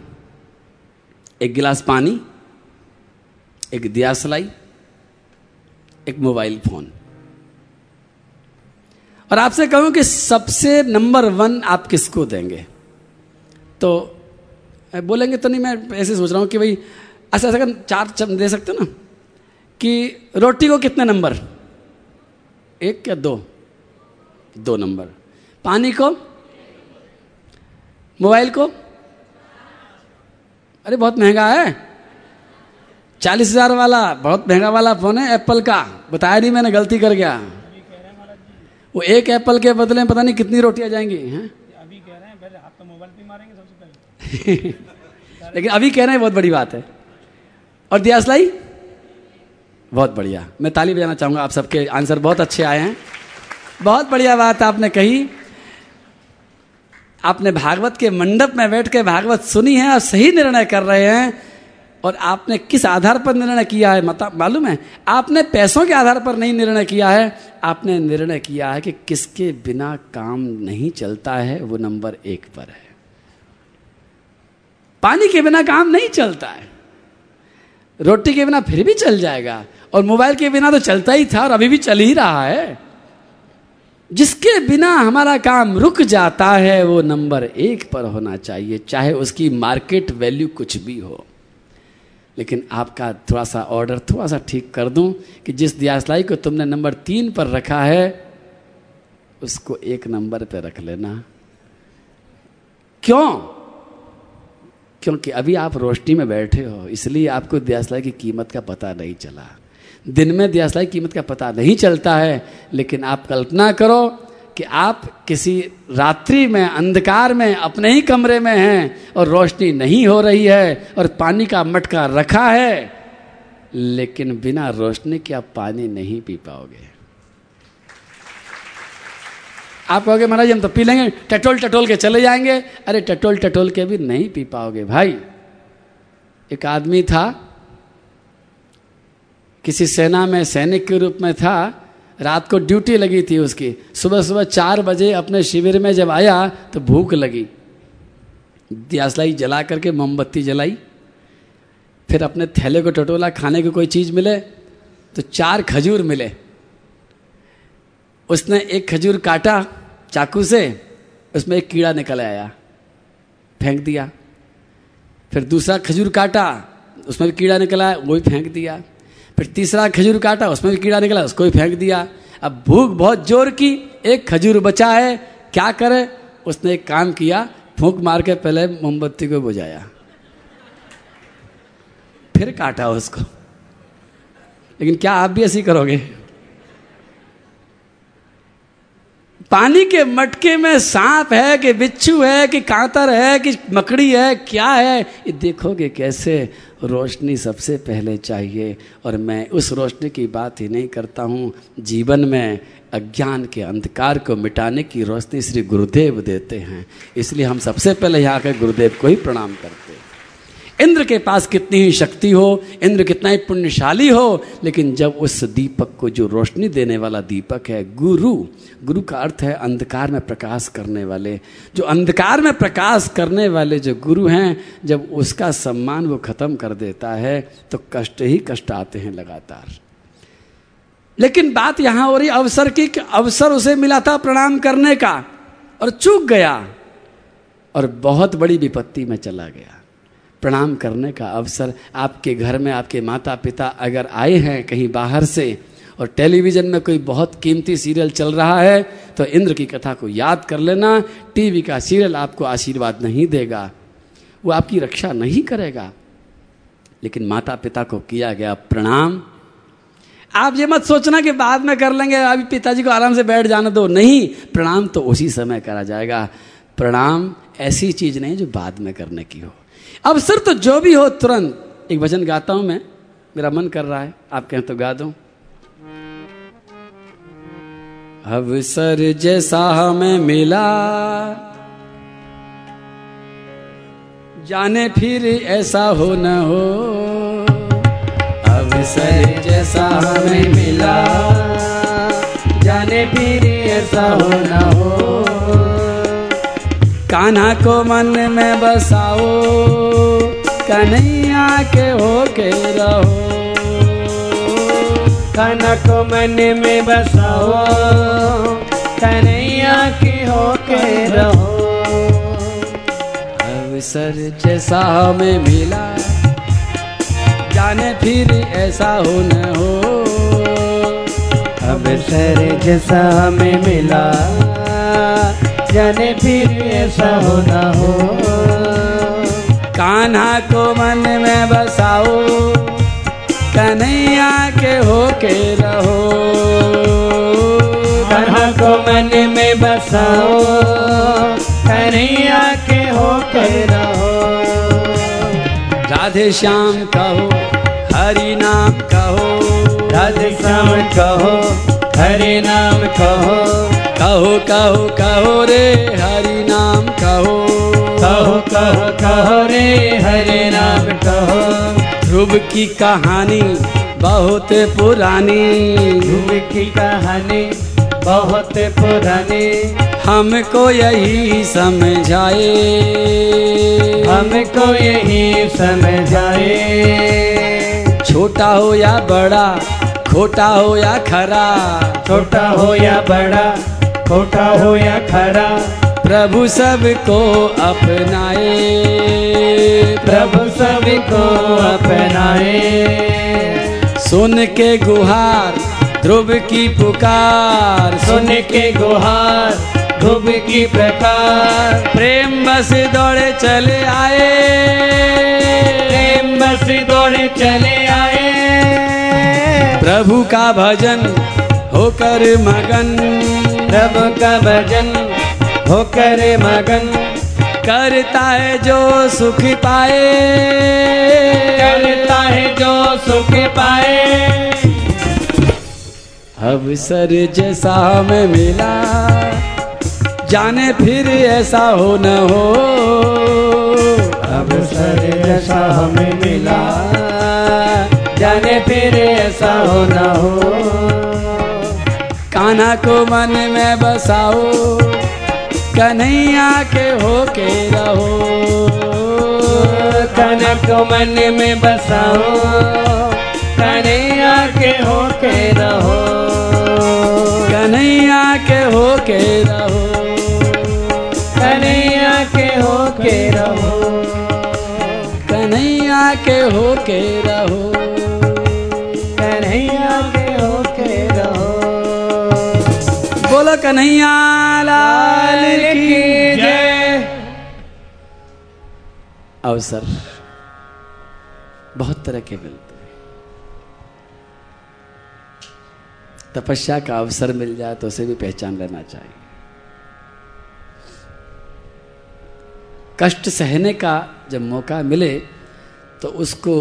एक गिलास पानी, एक दिया सलाई, एक मोबाइल फ़ोन। और आपसे कहूँ कि सबसे नंबर वन आप किसको देंगे? तो बोलेंगे तो नहीं, मैं ऐसे सोच रहा हूँ कि भाई, ऐसा ऐसा चार चम दे सकते हो ना? कि रोटी को कितने नंबर? एक या दो? दो नंबर। पानी को? मोबाइल को? अरे, बहुत महँगा है। चालीस हज़ार वाला, बहुत महँगा वाला फ़ोन है, एप्पल का। बताया नहीं मैंने, गलती कर गया। वो एक एप्पल के बदले में पता नहीं कितनी रोटियाँ जाएँगी हैं? अभी कह रहे हैं पहले आप तो मोबाइल पे मारेंगे सबसे पहले। लेकिन अभी कह रहे हैं बहुत बड़ी बात है। और दिया दियासलाई बहुत बढ़िया। मैं ताली बजाना चाहूँगा आप सबके। आंसर बहुत अच्छे आए हैं। बहुत बढ़िया बात आपने कही। आपने भागवत के मंडप में बैठ के भागवत सुनी है और सही निर्णय कर रहे हैं। और आपने किस आधार पर निर्णय किया है? मता मालूम है? आपने पैसों के आधार पर नहीं निर्णय किया है। आपने निर्णय किया है कि किसके बिना काम नहीं चलता है, वो नंबर एक पर है। पानी के बिना काम नहीं चलता है। रोटी के बिना फिर भी चल जाएगा। और मोबाइल के बिना तो चलता ही था और अभी भी चल ही रहा है। जिसके बिना हमारा काम रुक जाता है, वो नंबर एक पर होना चाहिए, चाहे उसकी मार्केट वैल्यू कुछ भी हो। लेकिन आपका थोड़ा सा ऑर्डर थोड़ा सा ठीक कर दूँ कि जिस दियासलाई को तुमने नंबर तीन पर रखा है, उसको एक नंबर पर रख लेना। क्यों? क्योंकि अभी आप रोशनी में बैठे हो, इसलिए आपको दियासलाई की कीमत का पता नहीं चला। दिन में दियासलाई कीमत का पता नहीं चलता है, लेकिन आप कल्पना करो कि आप किसी रात्रि में, अंधकार में, अपने ही कमरे में हैं और रोशनी नहीं हो रही है और पानी का मटका रखा है, लेकिन बिना रोशनी के आप पानी नहीं पी पाओगे। आप कहोगे, महाराज, हम तो पी लेंगे, टटोल टटोल के चले जाएँगे। अरे, टटोल टटोल के भी नहीं पी पाओगे भाई। एक आदमी था, किसी सेना में, सैनिक के रूप में था रात को ड्यूटी लगी थी उसकी। सुबह सुबह चार बजे अपने शिविर में जब आया तो भूख लगी। दियासलाई जला करके मोमबत्ती जलाई। फिर अपने थैले को टटोला, खाने की कोई चीज़ मिले तो चार खजूर मिले। उसने एक खजूर काटा चाकू से, उसमें एक कीड़ा निकल आया, फेंक दिया। फिर दूसरा खजूर काटा, उसमें भी कीड़ा निकला, वो भी फेंक दिया। फिर तीसरा खजूर काटा, उसमें भी कीड़ा निकला, उसको भी फेंक दिया। अब भूख बहुत ज़ोर की, एक खजूर बचा है, क्या करे? उसने एक काम किया, फूंक मार के पहले मोमबत्ती को बुझाया। फिर काटा उसको। लेकिन क्या आप भी ऐसी करोगे? पानी के मटके में सांप है कि बिच्छू है, कि कांतर है, कि मकड़ी है, क्या है? ये देखोगे कैसे? रोशनी सबसे पहले चाहिए और मैं उस रोशनी की बात ही नहीं करता हूँ। जीवन में अज्ञान के अंधकार को मिटाने की रोशनी श्री गुरुदेव देते हैं। इसलिए हम सबसे पहले यहाँ के गुरुदेव को ही प्रणाम करते हैं। इंद्र के पास कितनी ही शक्ति हो, इंद्र कितना ही पुण्यशाली हो, लेकिन जब उस दीपक को जो रोशनी देने वाला दीपक है, गुरु गुरु का अर्थ है अंधकार में प्रकाश करने वाले। जो अंधकार में प्रकाश करने वाले जो गुरु हैं, जब उसका सम्मान वो खत्म कर देता है तो कष्ट ही कष्ट आते हैं लगातार। लेकिन बात यहाँ हो रही अवसर की कि अवसर उसे मिला था प्रणाम करने का, और चूक गया, और बहुत बड़ी विपत्ति में चला गया। प्रणाम करने का अवसर आपके घर में, आपके माता पिता अगर आए हैं कहीं बाहर से और टेलीविज़न में कोई बहुत कीमती सीरियल चल रहा है तो इंद्र की कथा को याद कर लेना। टीवी का सीरियल आपको आशीर्वाद नहीं देगा। वो आपकी रक्षा नहीं करेगा। लेकिन माता पिता को किया गया प्रणाम। आप ये मत सोचना कि बाद में कर लेंगे, अभी पिताजी को आराम से बैठ जाने दो। नहीं, प्रणाम तो उसी समय करा जाएगा। प्रणाम ऐसी चीज़ नहीं जो बाद में करने की हो। अवसर तो जो भी हो तुरंत। एक भजन गाता हूँ मैं। मेरा मन कर रहा है। आप कहें तो गा दो। अवसर जैसा हमें मिला। जाने फिर ऐसा हो न हो। अवसर जैसा हमें मिला। जाने फिर ऐसा हो न हो। कान्हा को मन में बसाओ, कन्हैया के हो के रहो। कान्हा को मन में बसाओ, कन्हैया के हो के रहो। अवसर जैसा हमें मिला, जाने फिर ऐसा हो न हो। अवसर जैसा हमें मिला। जाने फिर ऐसा हो न हो। कान्हा को मन में बसाओ, कन्हैया के हो के रहो। कन्हा को मन में बसाओ, कन्हैया के हो के रहो। राधे श्याम कहो, हरि नाम कहो। राधे श्याम कहो, हरे नाम कहो। कहो कहो कहो रे हरि नाम कहो। कहो कहो कहो रे हरे नाम कहो। ध्रुव की कहानी बहुत पुरानी। ध्रुव की कहानी बहुत पुरानी। हमको यही समझाए। हमको यही समझाए। छोटा हो या बड़ा खोटा हो या खरा छोटा हो या बड़ा खोटा हो या खरा प्रभु सबको अपनाए। प्रभु सभी को अपनाए। सुन के गुहार ध्रुव की पुकार। सुन के गुहार ध्रुव की प्रकार। प्रेम बस दौड़े चले आए। प्रेम बस दौड़े चले आए। प्रभु का भजन होकर मगन। प्रभु का भजन होकर मगन करता है जो सुख पाए। करता है जो सुख पाए। अवसर जैसा हमें मिला, जाने फिर ऐसा हो न हो। अवसर जैसा हमें मिला, जाने फिर ऐसा हो न हो। कान्हा को मन में बसाओ, कन्हैया के हो के रहो कनक मन में बसाओ, कन्हैया के हो के रहो। कन्हैया के हो के रहो। कन्हैया के हो के रहो। कन्हैया के हो के रहो। कन्हैया लाल की जय। अवसर बहुत तरह के मिलते हैं। तपस्या का अवसर मिल जाए तो उसे भी पहचान लेना चाहिए। कष्ट सहने का जब मौका मिले तो उसको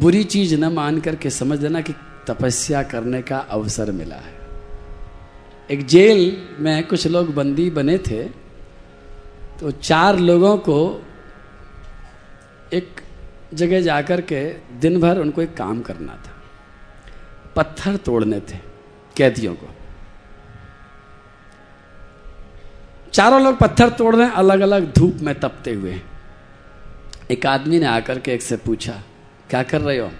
बुरी चीज़ न मान करके समझ लेना कि तपस्या करने का अवसर मिला है। एक जेल में कुछ लोग बंदी बने थे तो चार लोगों को एक जगह जाकर के दिन भर उनको एक काम करना था। पत्थर तोड़ने थे कैदियों को। चारों लोग पत्थर तोड़ रहे अलग अलग धूप में तपते हुए। एक आदमी ने आकर के एक से पूछा, क्या कर रहे हो?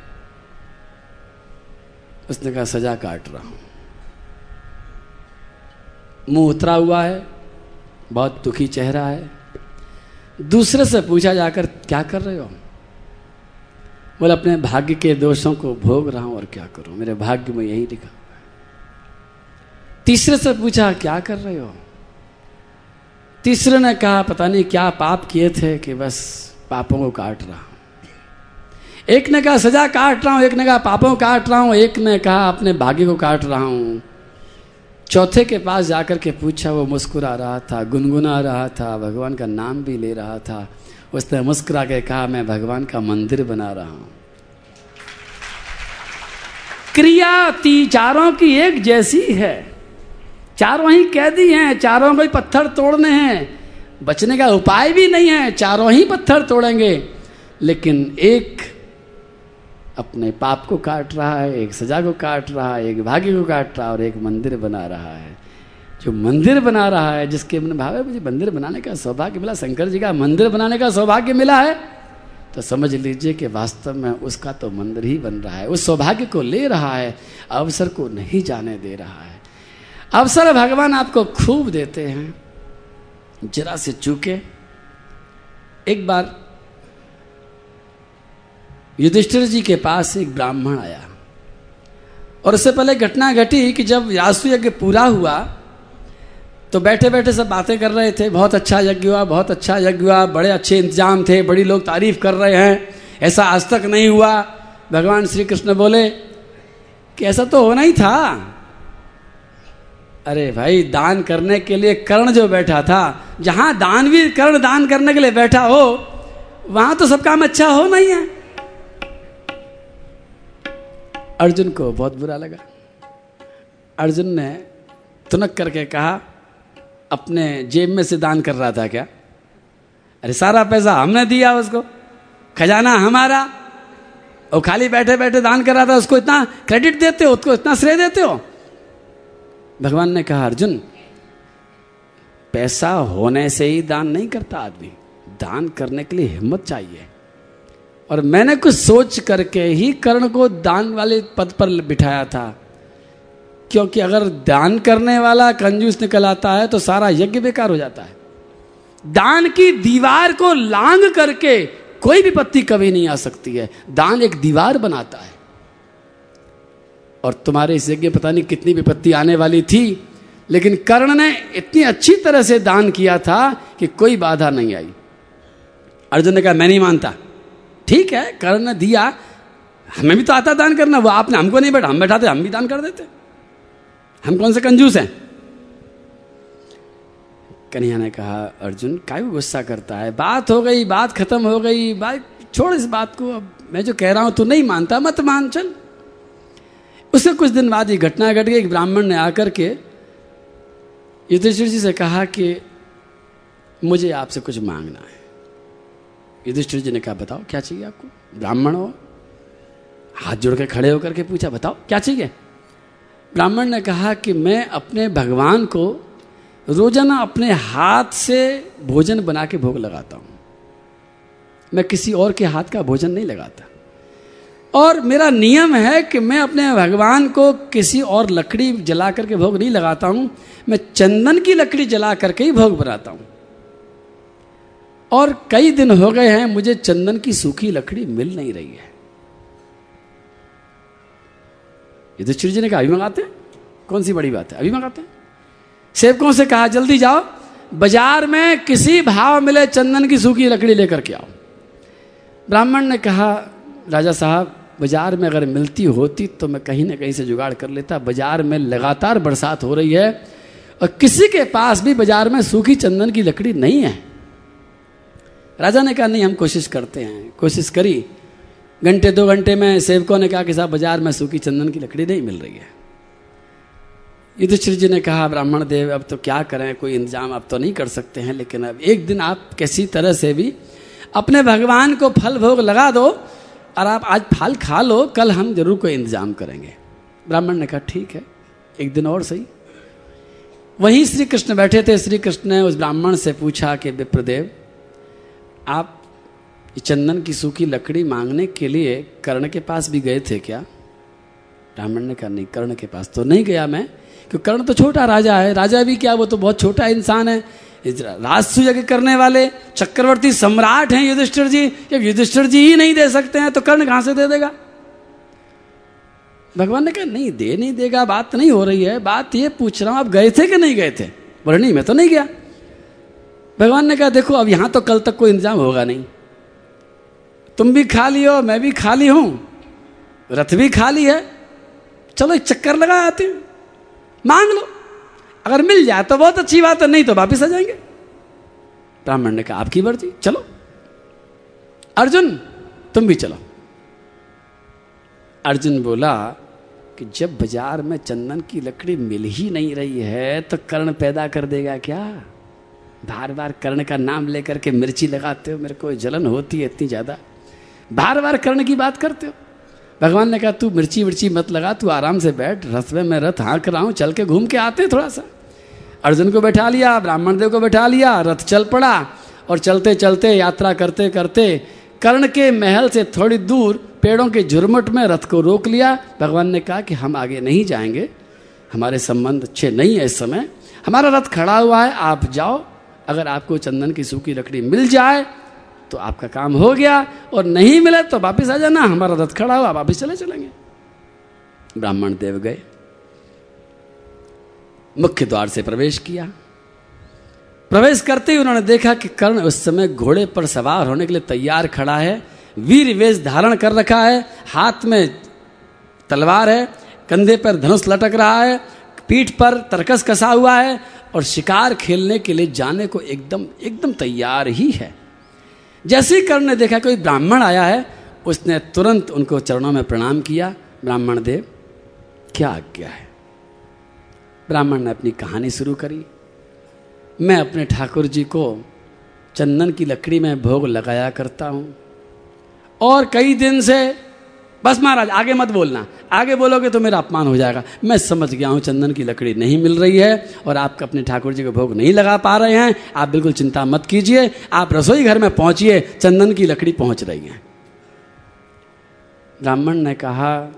उसने कहा, सजा काट रहा हूँ। मुँह उतरा हुआ है, बहुत दुखी चेहरा है। दूसरे से पूछा जाकर, क्या कर रहे हो? बोले, अपने भाग्य के दोषों को भोग रहा हूँ और क्या करूँ? मेरे भाग्य में यही लिखा हुआ है। तीसरे से पूछा, क्या कर रहे हो? तीसरे ने कहा, पता नहीं क्या पाप किए थे कि बस पापों को काट रहा हूँ। एक ने कहा, सजा काट रहा हूँ, एक ने कहा, पापों को काट रहा हूँ। एक ने कहा, अपने भाग्य को काट रहा हूँ। चौथे के पास जाकर के पूछा, वो मुस्कुरा रहा था, गुनगुना रहा था, भगवान का नाम भी ले रहा था। उसने मुस्कुरा के कहा, मैं भगवान का मंदिर बना रहा हूँ। क्रिया ती चारों की एक जैसी है। चारों ही कैदी हैं, चारों को ही पत्थर तोड़ने हैं। बचने का उपाय भी नहीं है, चारों ही पत्थर तोड़ेंगे। लेकिन एक अपने पाप को काट रहा है, एक सजा को काट रहा है, एक भाग्य को काट रहा है और एक मंदिर बना रहा है। जो मंदिर बना रहा है, जिसके मन भाव है, मुझे मंदिर बनाने का सौभाग्य मिला, शंकर जी का मंदिर बनाने का सौभाग्य मिला है तो समझ लीजिए कि वास्तव में उसका तो मंदिर ही बन रहा है, उस सौभाग्य को ले रहा है, अवसर को नहीं जाने दे रहा है। अवसर भगवान आपको खूब देते हैं। जरा से चूके, एक बार युधिष्ठिर जी के पास एक ब्राह्मण आया। और उससे पहले घटना घटी कि जब यासु यज्ञ पूरा हुआ तो बैठे बैठे सब बातें कर रहे थे। बहुत अच्छा यज्ञ हुआ, बहुत अच्छा यज्ञ हुआ, बड़े अच्छे इंतज़ाम थे, बड़ी लोग तारीफ़ कर रहे हैं। ऐसा आज तक नहीं हुआ। भगवान श्री कृष्ण बोले कि ऐसा तो होना ही था। अरे भाई, दान करने के लिए कर्ण जो बैठा था, जहाँ दान भी कर्ण दान करने के लिए बैठा हो, वहाँ तो सब काम अच्छा हो नहीं है। अर्जुन को बहुत बुरा लगा। अर्जुन ने तुनक करके कहा, अपने जेब में से दान कर रहा था क्या? अरे सारा पैसा हमने दिया उसको। खजाना हमारा। और खाली बैठे बैठे दान कर रहा था, उसको इतना क्रेडिट देते हो, उसको इतना श्रेय देते हो? भगवान ने कहा, अर्जुन, पैसा होने से ही दान नहीं करता आदमी। दान करने के लिए हिम्मत चाहिए। और मैंने कुछ सोच करके ही कर्ण को दान वाले पद पर बिठाया था। क्योंकि अगर दान करने वाला कंजूस निकल आता है तो सारा यज्ञ बेकार हो जाता है। दान की दीवार को लांग करके कोई विपत्ति कभी नहीं आ सकती है। दान एक दीवार बनाता है। और तुम्हारे इस यज्ञ पता नहीं कितनी विपत्ति आने वाली थी, लेकिन कर्ण ने इतनी अच्छी तरह से दान किया था कि कोई बाधा नहीं आई। अर्जुन ने कहा, मैं नहीं मानता। ठीक है, कर्ण ने दिया, हमें भी तो आता दान करना, वो आपने हमको नहीं बैठा, हम बैठाते, हम भी दान कर देते। हम कौन से कंजूस हैं? कन्हैया ने कहा, अर्जुन, काय गुस्सा करता है? बात हो गई, बात खत्म हो गई बात छोड़ इस बात को, अब मैं जो कह रहा हूँ, तू नहीं मानता, मत मान, चल। उसके कुछ दिन बाद ये घटना घट गई, एक ब्राह्मण ने आकर के युधिष्ठिर जी से कहा कि मुझे आपसे कुछ मांगना है। युधिष्ठिर जी ने कहा, बताओ, क्या चाहिए आपको? ब्राह्मण हो। हाथ जोड़ के खड़े होकर के पूछा, बताओ, क्या चाहिए? ब्राह्मण ने कहा कि, मैं अपने भगवान को रोज़ाना अपने हाथ से भोजन बना के भोग लगाता हूँ। मैं किसी और के हाथ का भोजन नहीं लगाता। और मेरा नियम है कि मैं अपने भगवान को किसी और लकड़ी जला करके भोग नहीं लगाता हूँ। मैं चंदन की लकड़ी जला करके ही भोग बनाता हूँ। और कई दिन हो गए हैं, मुझे चंदन की सूखी लकड़ी मिल नहीं रही है। युधिष्ठिर जी ने कहा, अभी मंगाते हैं? कौन सी बड़ी बात है? अभी मंगाते हैं। सेवकों से कहा, जल्दी जाओ, बाज़ार में किसी भाव मिले चंदन की सूखी लकड़ी लेकर के आओ। ब्राह्मण ने कहा, राजा साहब, बाज़ार में अगर मिलती होती तो मैं कहीं ना कहीं से जुगाड़ कर लेता। बाज़ार में लगातार बरसात हो रही है और किसी के पास भी बाज़ार में सूखी चंदन की लकड़ी नहीं है। राजा ने कहा, नहीं, हम कोशिश करते हैं। कोशिश करी। घंटे, दो घंटे में सेवकों ने कहा कि साहब, बाज़ार में सूखी चंदन की लकड़ी नहीं मिल रही है। युधिष्ठिर जी ने कहा, ब्राह्मण देव, अब तो क्या करें? कोई इंतज़ाम अब तो नहीं कर सकते हैं, लेकिन अब एक दिन आप किसी तरह से भी अपने भगवान को फल भोग लगा दो और आप आज फल खा लो, कल हम ज़रूर कोई इंतज़ाम करेंगे। ब्राह्मण ने कहा, ठीक है, एक दिन और सही। वहीं श्री कृष्ण बैठे थे। श्री कृष्ण ने उस ब्राह्मण से पूछा कि, विप्रदेव आप चंदन की सूखी लकड़ी मांगने के लिए कर्ण के पास भी गए थे क्या? ब्राह्मण ने कहा, नहीं, कर्ण के पास तो नहीं गया मैं, क्योंकि कर्ण तो छोटा राजा है। राजा भी क्या, वो तो बहुत छोटा इंसान है। राजसु यज्ञ करने वाले, चक्रवर्ती सम्राट हैं युधिष्ठिर जी। जब युधिष्ठिर जी ही नहीं दे सकते हैं तो कर्ण कहाँ से दे देगा? भगवान ने कहा, नहीं, दे नहीं देगा, बात नहीं हो रही है। बात ये पूछ रहा हूँ, आप गए थे कि नहीं गए थे? बोले नहीं मैं तो नहीं गया। भगवान ने कहा, देखो, अब यहाँ तो कल तक कोई इंतज़ाम होगा नहीं। तुम भी खाली हो, मैं भी खाली हूँ। रथ भी खाली है। चलो, एक चक्कर लगा आते हैं। मांग लो। अगर मिल जाए तो बहुत अच्छी बात है, नहीं तो वापिस आ जाएँगे। ब्राह्मण ने कहा, आपकी मर्ज़ी, चलो। अर्जुन, तुम भी चलो। अर्जुन बोला कि, जब बाज़ार में चंदन की लकड़ी मिल ही नहीं रही है तो कर्ण पैदा कर देगा क्या? बार बार कर्ण का नाम लेकर के मिर्ची लगाते हो, मेरे को जलन होती है इतनी ज़्यादा। बार बार कर्ण की बात करते हो। भगवान ने कहा, तू मिर्ची मिर्ची मत लगा, तू आराम से बैठ, रथ में मैं रथ हाँक रहा हूँ, चल के घूम के आते थोड़ा सा। अर्जुन को बैठा लिया, ब्राह्मण देव को बैठा लिया, रथ चल पड़ा और चलते चलते यात्रा करते करते कर्ण के महल से थोड़ी दूर पेड़ों के झुरमट में रथ को रोक लिया। भगवान ने कहा कि हम आगे नहीं जाएँगे, हमारे संबंध अच्छे नहीं है इस समय। हमारा रथ खड़ा हुआ है, आप जाओ। अगर आपको चंदन की सूखी लकड़ी मिल जाए तो आपका काम हो गया। और नहीं मिला तो वापिस आ जाना। हमारा रथ खड़ा हुआ वापिस चले चलेंगे। ब्राह्मण देव गए। मुख्य द्वार से प्रवेश किया। प्रवेश करते ही उन्होंने देखा कि कर्ण उस समय घोड़े पर सवार होने के लिए तैयार खड़ा है। वीर वेश धारण कर रखा है। हाथ में तलवार है। कंधे पर धनुष लटक रहा है। पीठ पर तरकस कसा हुआ है। और शिकार खेलने के लिए जाने को एकदम एकदम तैयार ही है। जैसे ही कर्ण ने देखा कोई ब्राह्मण आया है, उसने तुरंत उनको चरणों में प्रणाम किया। ब्राह्मण देव, क्या आज्ञा है? ब्राह्मण ने अपनी कहानी शुरू करी। मैं अपने ठाकुर जी को चंदन की लकड़ी में भोग लगाया करता हूँ। और कई दिन से बस महाराज, आगे मत बोलना। आगे बोलोगे तो मेरा अपमान हो जाएगा। मैं समझ गया हूँ, चंदन की लकड़ी नहीं मिल रही है और आप अपने ठाकुर जी को भोग नहीं लगा पा रहे हैं। आप बिल्कुल चिंता मत कीजिए। आप रसोई घर में पहुंचिए, चंदन की लकड़ी पहुँच रही है। ब्राह्मण ने कहा,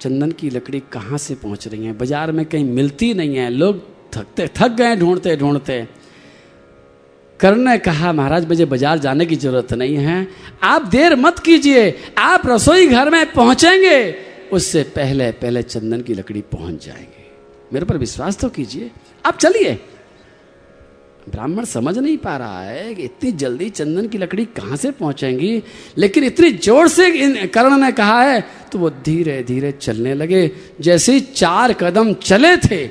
चंदन की लकड़ी कहाँ से पहुँच रही है? बाज़ार में कहीं मिलती नहीं है। लोग थकते, थक गए, ढूंढते ढूंढते। कर्ण ने कहा, महाराज, मुझे बाज़ार जाने की ज़रूरत नहीं है। आप देर मत कीजिए। आप रसोई घर में पहुँचेंगे। उससे पहले पहले चंदन की लकड़ी पहुँच जाएँगे। मेरे पर विश्वास तो कीजिए। आप चलिए। ब्राह्मण समझ नहीं पा रहा है कि इतनी जल्दी चंदन की लकड़ी कहाँ से पहुंचेंगी। लेकिन इतनी ज़ोर से कर्ण ने कहा है तो वो धीरे धीरे चलने लगे। जैसे चार कदम चले थे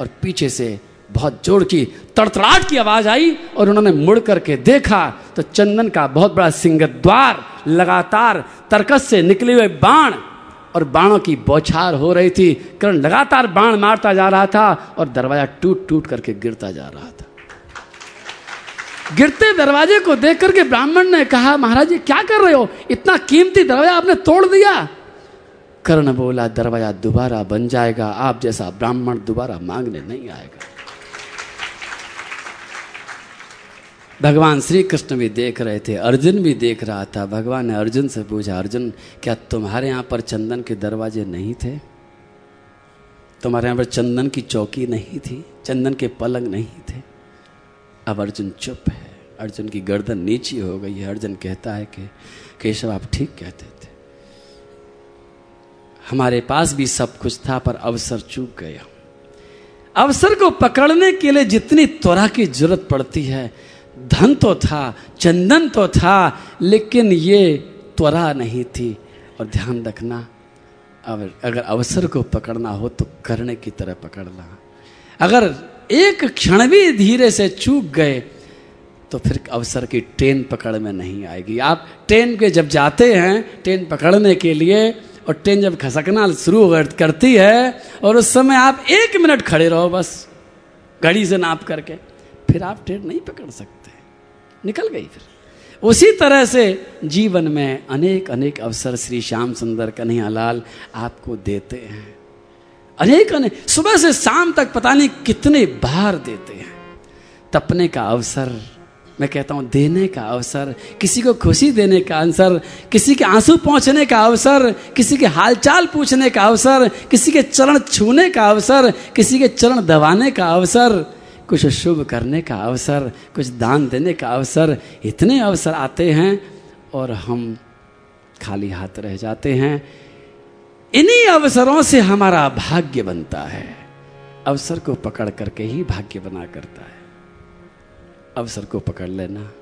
और पीछे से बहुत ज़ोर की तड़तड़ाहट की आवाज़ आई और उन्होंने मुड़ करके देखा तो चंदन का बहुत बड़ा सिंहद्वार लगातार तरकस से निकले हुए बाण और बाणों की बौछार हो रही थी। करण लगातार बाण मारता जा रहा था और दरवाज़ा टूट टूट करके गिरता जा रहा था। गिरते दरवाजे को देख करके ब्राह्मण ने कहा, महाराज जी, क्या कर रहे हो? इतना कीमती दरवाज़ा आपने तोड़ दिया? कर्ण बोला, दरवाज़ा दोबारा बन जाएगा, आप जैसा ब्राह्मण दोबारा मांगने नहीं आएगा। भगवान श्री कृष्ण भी देख रहे थे, अर्जुन भी देख रहा था। भगवान ने अर्जुन से पूछा, अर्जुन, क्या तुम्हारे यहाँ पर चंदन के दरवाजे नहीं थे? तुम्हारे यहाँ पर चंदन की चौकी नहीं थी, चंदन के पलंग नहीं थे? अब अर्जुन चुप है। अर्जुन की गर्दन नीची हो गई है। अर्जुन कहता है कि, केशव, आप ठीक कहते थे। हमारे पास भी सब कुछ था, पर अवसर चूक गया। अवसर को पकड़ने के लिए जितनी त्वरा की ज़रूरत पड़ती है धन तो था, चंदन तो था, लेकिन ये त्वरा नहीं थी। और ध्यान रखना, अगर अगर अवसर को पकड़ना हो तो करने की तरह पकड़ना। अगर एक क्षण भी धीरे से चूक गए तो फिर अवसर की ट्रेन पकड़ में नहीं आएगी। आप ट्रेन के जब जाते हैं, ट्रेन पकड़ने के लिए, और ट्रेन जब खसकना शुरू करती है, और उस समय आप एक मिनट खड़े रहो बस, घड़ी से नाप करके। फिर आप ट्रेन नहीं पकड़ सकते। निकल गई फिर। उसी तरह से जीवन में अनेक अनेक अवसर श्री श्याम सुंदर कन्हैयालाल आपको देते हैं। अनेक अनेक सुबह से शाम तक पता नहीं कितने बार देते हैं। तपने का अवसर, मैं कहता हूँ देने का अवसर, किसी को खुशी देने का अवसर, किसी के आँसू पहुँचने का अवसर, किसी के हालचाल पूछने का अवसर, किसी के चरण छूने का अवसर, किसी के चरण दबाने का अवसर कुछ शुभ करने का अवसर, कुछ दान देने का अवसर, इतने अवसर आते हैं और हम खाली हाथ रह जाते हैं। इन्हीं अवसरों से हमारा भाग्य बनता है। अवसर को पकड़ करके ही भाग्य बना करता है। अवसर को पकड़ लेना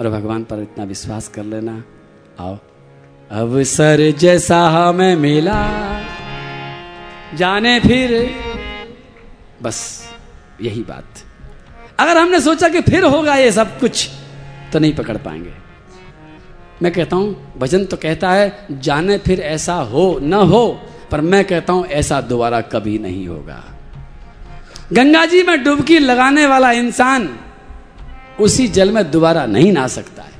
और भगवान पर इतना विश्वास कर लेना, आओ। अवसर जैसा हमें मिला, जाने फिर, बस। यही बात। अगर हमने सोचा कि फिर होगा ये सब कुछ तो नहीं पकड़ पाएँगे। मैं कहता हूँ, भजन तो कहता है, जाने फिर ऐसा हो ना हो, पर मैं कहता हूँ, ऐसा दोबारा कभी नहीं होगा। गंगा जी में डुबकी लगाने वाला इंसान उसी जल में दोबारा नहीं ना सकता। है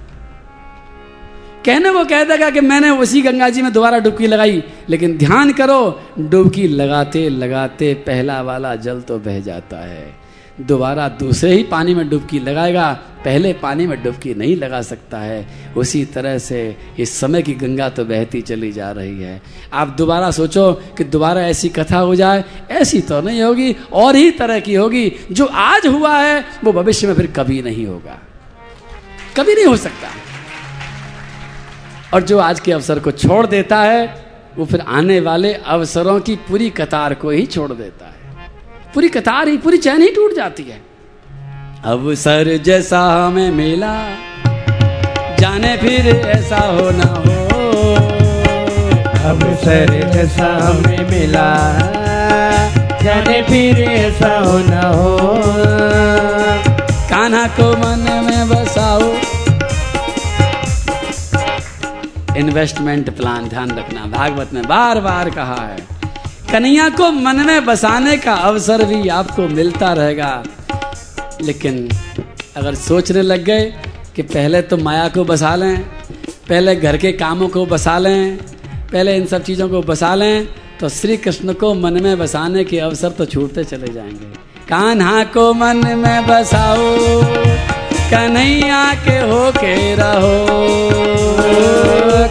कहने वो कह देगा कि मैंने उसी गंगा जी में दोबारा डुबकी लगाई, लेकिन ध्यान करो, डुबकी लगाते लगाते पहला वाला जल तो बह जाता है। दोबारा दूसरे ही पानी में डुबकी लगाएगा, पहले पानी में डुबकी नहीं लगा सकता है। उसी तरह से इस समय की गंगा तो बहती चली जा रही है। आप दोबारा सोचो कि दोबारा ऐसी कथा हो जाए, ऐसी तो नहीं होगी, और ही तरह की होगी। जो आज हुआ है, वो भविष्य में फिर कभी नहीं होगा। कभी नहीं हो सकता। और जो आज के अवसर को छोड़ देता है, वो फिर आने वाले अवसरों की पूरी कतार को ही छोड़ देता है। पूरी कतार ही, पूरी चैन ही टूट जाती है। अवसर जैसा हमें मिला, जाने फिर ऐसा हो ना हो। अवसर जैसा हमें मिला, जाने फिर ऐसा हो ना हो। कान्हा को मन में इन्वेस्टमेंट प्लान ध्यान रखना। भागवत ने बार बार कहा है, कन्हैया को मन में बसाने का अवसर भी आपको मिलता रहेगा। लेकिन अगर सोचने लग गए कि पहले तो माया को बसा लें, पहले घर के कामों को बसा लें, पहले इन सब चीज़ों को बसा लें तो श्री कृष्ण को मन में बसाने के अवसर तो छूटते चले जाएँगे। कान्हा को मन में बसाओ। कन्हैया के हो के रहो।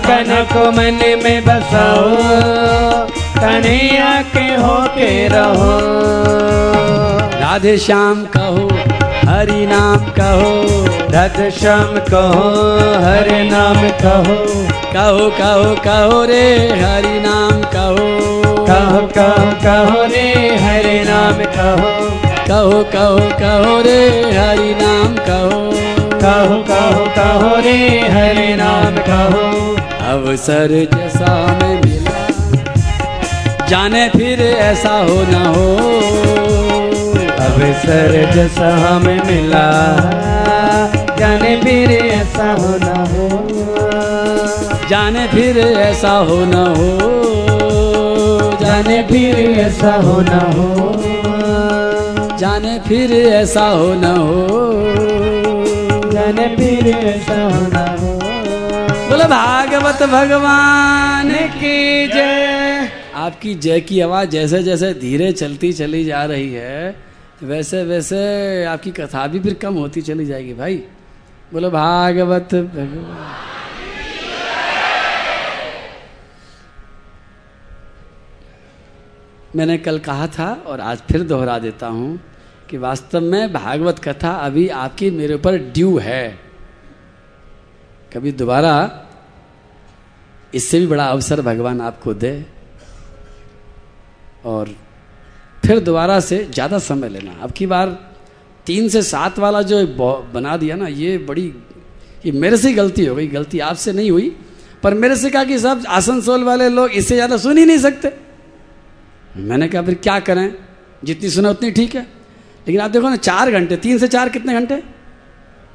कन्हा को मन में बसाओ। कन्हैया के हो के रहो। राधे श्याम कहो, हरि नाम कहो। राधे श्याम कहो, हरि नाम कहो। कहो कहो कहो रे, हरि नाम कहो। कहो कहो कहो रे, हरि नाम कहो। कहो कहो कहो रे हरि नाम कहो। कहो कहो कहो रे हरि नाम कहो। अवसर जैसा में मिला जाने फिर ऐसा हो न हो। अवसर जैसा हमें मिला जाने फिर ऐसा हो न हो। जाने फिर ऐसा हो न हो। जाने फिर ऐसा हो न हो। जाने फिर ऐसा हो न हो। जाने फिर ऐसा हो न हो। बोलो भागवत भगवान की जय। आपकी जय की आवाज़ जैसे जैसे धीरे चलती चली जा रही है वैसे वैसे आपकी कथा भी फिर कम होती चली जाएगी भाई। बोलो भागवत भगवान। मैंने कल कहा था और आज फिर दोहरा देता हूँ। कि वास्तव में भागवत कथा अभी आपकी मेरे ऊपर ड्यू है। कभी दोबारा इससे भी बड़ा अवसर भगवान आपको दे और फिर दोबारा से ज़्यादा समय लेना। अब की बार तीन से सात वाला जो बना दिया ना, ये बड़ी ये मेरे से गलती हो गई। गलती आपसे नहीं हुई, पर मेरे से कहा कि सब आसनसोल वाले लोग इससे ज़्यादा सुन ही नहीं सकते। मैंने कहा, फिर क्या करें? जितनी सुना उतनी ठीक है। लेकिन आप देखो ना, चार घंटे, तीन से चार कितने घंटे?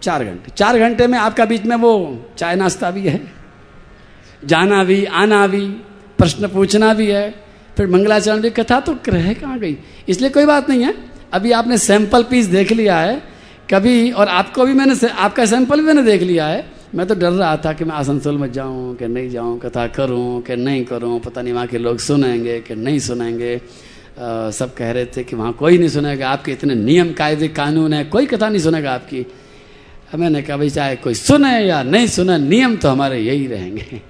चार घंटे। चार घंटे में आपका बीच में वो चाय नाश्ता भी है, जाना भी, आना भी, प्रश्न पूछना भी है, फिर मंगलाचरण की कथा तो रह कहाँ गई? इसलिए कोई बात नहीं है। अभी आपने सैंपल पीस देख लिया है, कभी और आपको भी मैंने आपका सैंपल भी मैंने देख लिया है। मैं तो डर रहा था कि मैं आसनसोल में जाऊँ, कि नहीं जाऊँ, कथा करूँ, कि नहीं करूँ, पता नहीं वहाँ के लोग सुनेंगे, कि नहीं सुनेंगे। आ, सब कह रहे थे कि वहाँ कोई नहीं सुनेगा आपके इतने नियम कायदे कानून है कोई कथा नहीं सुनेगा आपकी। मैंने कहा भाई चाहे कोई सुने या नहीं सुने नियम तो हमारे यही रहेंगे।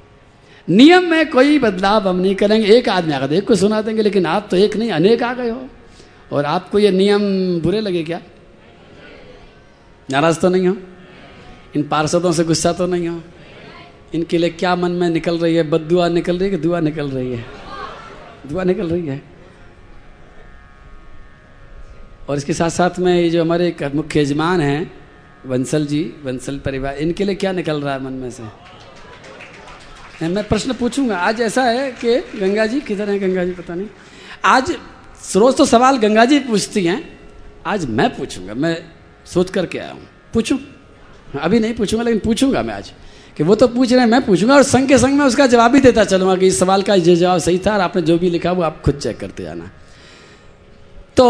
नियम में कोई बदलाव हम नहीं करेंगे। एक आदमी आकर एक को सुना देंगे लेकिन आप तो एक नहीं अनेक आ गए हो। और आपको ये नियम बुरे लगे क्या? नाराज़ तो नहीं हो? इन पार्षदों से गुस्सा तो नहीं हो? इनके लिए क्या मन में निकल रही है? बदुआ निकल रही है कि दुआ निकल रही है? दुआ निकल रही है। और इसके साथ साथ में ये जो हमारे मुख्य यजमान हैं वंसल जी वंसल परिवार, इनके लिए क्या निकल रहा है मन में से? मैं प्रश्न पूछूँगा। आज ऐसा है कि गंगा जी, किधर है गंगा जी, पता नहीं। आज रोज तो सवाल गंगा जी पूछती हैं। आज मैं पूछूँगा, मैं सोच करके आया हूँ। पूछूँ? अभी नहीं पूछूँगा, लेकिन पूछूँगा मैं आज। कि वो तो पूछ रहे हैं, मैं पूछूँगा और संग के संग में उसका जवाब भी देता चलूँगा कि इस सवाल का ये जवाब सही था और आपने जो भी लिखा वो आप खुद चेक करते जाना तो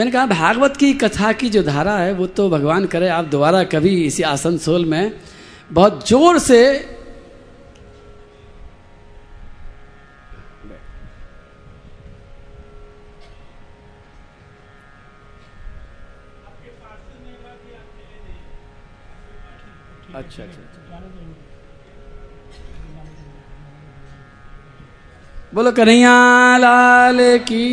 मैंने कहा भागवत की कथा की जो धारा है वो तो भगवान करे आप दोबारा कभी इसी आसनसोल में बहुत ज़ोर से अच्छा अच्छा, अच्छा। बोलो कन्हैया लाल की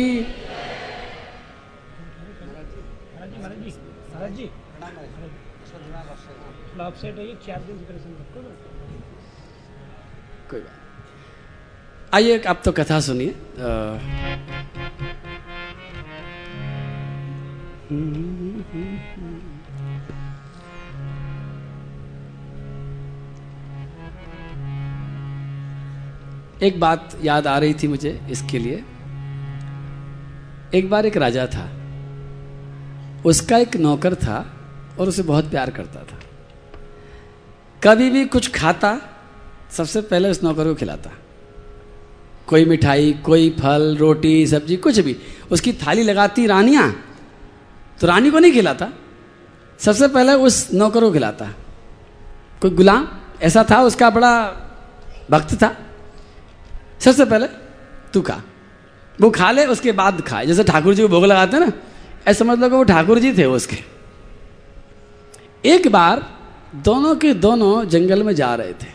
कोई बात आइए आप तो कथा सुनिए। एक बात याद आ रही थी मुझे इसके लिए। एक बार एक राजा था। उसका एक नौकर था और उसे बहुत प्यार करता था। कभी भी कुछ खाता, सबसे पहले उस नौकर को खिलाता। कोई मिठाई, कोई फल, रोटी, सब्ज़ी, कुछ भी, उसकी थाली लगाती रानियाँ तो रानी को नहीं खिलाता। सबसे पहले उस नौकर को खिलाता। कोई गुलाम, ऐसा था, उसका बड़ा भक्त था। सबसे पहले तू खा। वो खा ले, उसके बाद खाए। जैसे ठाकुर जी को भोग लगाते ना, ऐसा समझ लो कि वो ठाकुर जी थे उसके। एक बार दोनों के दोनों जंगल में जा रहे थे।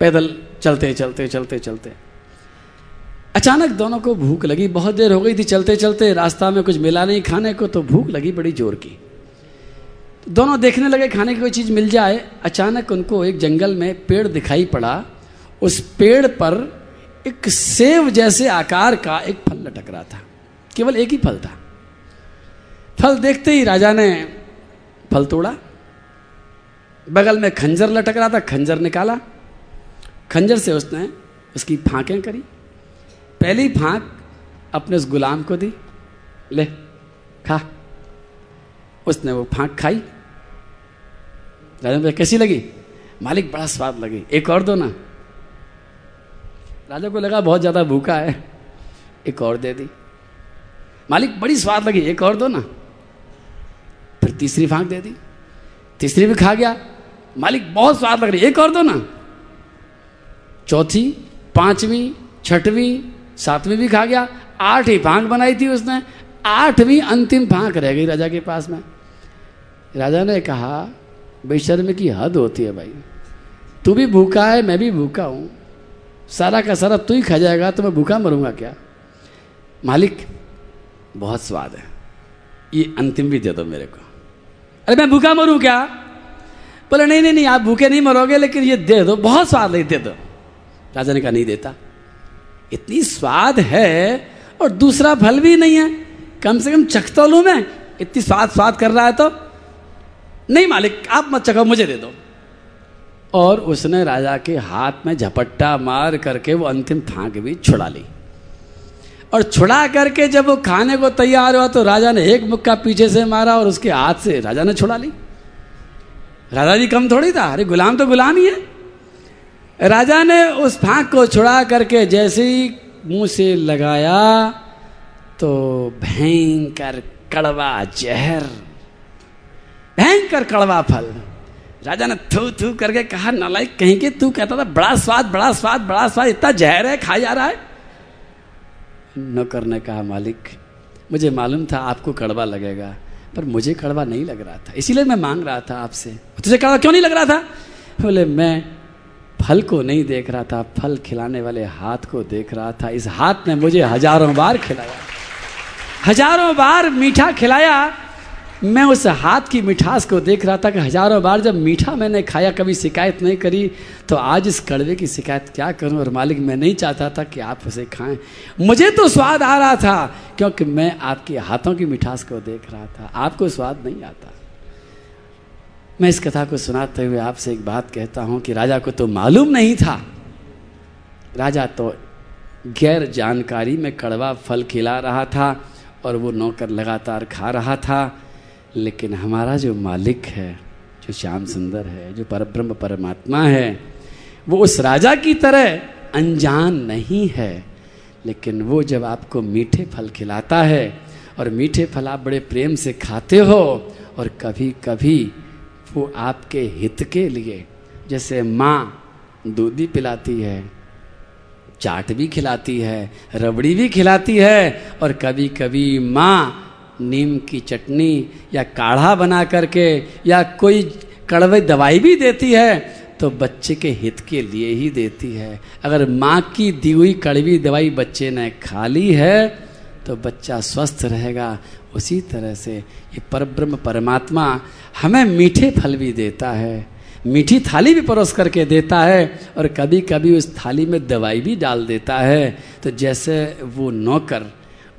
पैदल चलते चलते चलते चलते। अचानक दोनों को भूख लगी। बहुत देर हो गई थी चलते चलते। रास्ता में कुछ मिला नहीं खाने को तो भूख लगी बड़ी ज़ोर की। दोनों देखने लगे खाने की कोई चीज़ मिल जाए। अचानक उनको एक जंगल में पेड़ दिखाई पड़ा। उस पेड़ पर एक सेव जैसे आकार का एक फल लटक रहा था। केवल एक ही फल था। फल देखते ही राजा ने फल तोड़ा। बगल में खंजर लटक रहा था, खंजर निकाला। खंजर से उसने उसकी फांकें करी। पहली फांक अपने उस गुलाम को दी। ले, खा। उसने वो फांक खाई। राजा ने कैसी लगी? मालिक, बड़ा स्वाद लगी। एक और दो ना। राजा को लगा, बहुत ज़्यादा भूखा है। एक और दे दी। मालिक, बड़ी स्वाद लगी। एक और दो ना। फिर तीसरी फांक दे दी। तीसरी भी खा गया। मालिक, बहुत स्वाद लग रही एक और दो ना। चौथी, पांचवी, छठवीं, सातवीं भी खा गया। आठ ही फांक बनाई थी उसने। आठवीं अंतिम फांक रह गई राजा के पास में। राजा ने कहा, बेशर्म की हद होती है भाई। तू भी भूखा है, मैं भी भूखा हूँ। सारा का सारा तू ही खा जाएगा तो मैं भूखा मरूँगा क्या? मालिक, बहुत स्वाद है। ये अंतिम भी दे दो मेरे को। अरे मैं भूखा मरूं क्या? बोले, नहीं नहीं नहीं, आप भूखे नहीं मरोगे, लेकिन ये दे दो, बहुत स्वाद नहीं दे दो। राजा ने कहा, नहीं देता। इतनी स्वाद है, और दूसरा फल भी नहीं है। कम से कम चख तो लू मैं। इतनी स्वाद स्वाद कर रहा है तो। नहीं मालिक, आप मत चखो, मुझे दे दो। और उसने राजा के हाथ में झपट्टा मार करके वो अंतिम थांक भी छुड़ा ली। और छुड़ा करके जब वो खाने को तैयार हुआ तो राजा ने एक मुक्का पीछे से मारा और उसके हाथ से राजा ने छुड़ा ली। राजा जी कम थोड़ी था। अरे गुलाम तो गुलाम ही है। राजा ने उस फांक को छुड़ा करके जैसे ही मुँह से लगाया तो भयंकर कड़वा जहर, भयंकर कड़वा फल। राजा ने थू थू करके कहा, नालायक कहीं के तू कहता था, बड़ा स्वाद बड़ा स्वाद बड़ा स्वाद, इतना जहर है खाया जा रहा है। ने कहा मालिक। मुझे मालूम था आपको कड़वा लगेगा, पर मुझे कड़वा नहीं लग रहा था। इसीलिए मैं मांग रहा था आपसे। तुझे कड़वा क्यों नहीं लग रहा था? बोले, मैं फल को नहीं देख रहा था, फल खिलाने वाले हाथ को देख रहा था। इस हाथ ने मुझे हज़ारों बार खिलाया। हज़ारों बार मीठा खिलाया मैं उस हाथ की मिठास को देख रहा था कि हज़ारों बार जब मीठा मैंने खाया, कभी शिकायत नहीं करी तो आज इस कड़वे की शिकायत क्या करूँ? और मालिक, मैं नहीं चाहता था कि आप उसे खाएँ। मुझे तो स्वाद आ रहा था, क्योंकि मैं आपके हाथों की मिठास को देख रहा था। आपको स्वाद नहीं आता। मैं इस कथा को सुनाते हुए आपसे एक बात कहता हूँ कि राजा को तो मालूम नहीं था। राजा तो गैर जानकारी में कड़वा फल खिला रहा था और वो नौकर लगातार खा रहा था। लेकिन हमारा जो मालिक है, जो श्याम सुंदर है, जो परब्रह्म परमात्मा है, वो उस राजा की तरह अनजान नहीं है। लेकिन वो जब आपको मीठे फल खिलाता है और मीठे फल आप बड़े प्रेम से खाते हो और कभी कभी वो आपके हित के लिए, जैसे माँ दूधी पिलाती है, चाट भी खिलाती है, रबड़ी भी खिलाती है और कभी कभी माँ नीम की चटनी या काढ़ा बना करके या कोई कड़वे दवाई भी देती है तो बच्चे के हित के लिए ही देती है। अगर माँ की दी हुई कड़वी दवाई बच्चे ने खा ली है तो बच्चा स्वस्थ रहेगा। उसी तरह से ये परब्रह्म परमात्मा हमें मीठे फल भी देता है, मीठी थाली भी परोस करके देता है, और कभी कभी उस थाली में दवाई भी डाल देता है। तो जैसे वो नौकर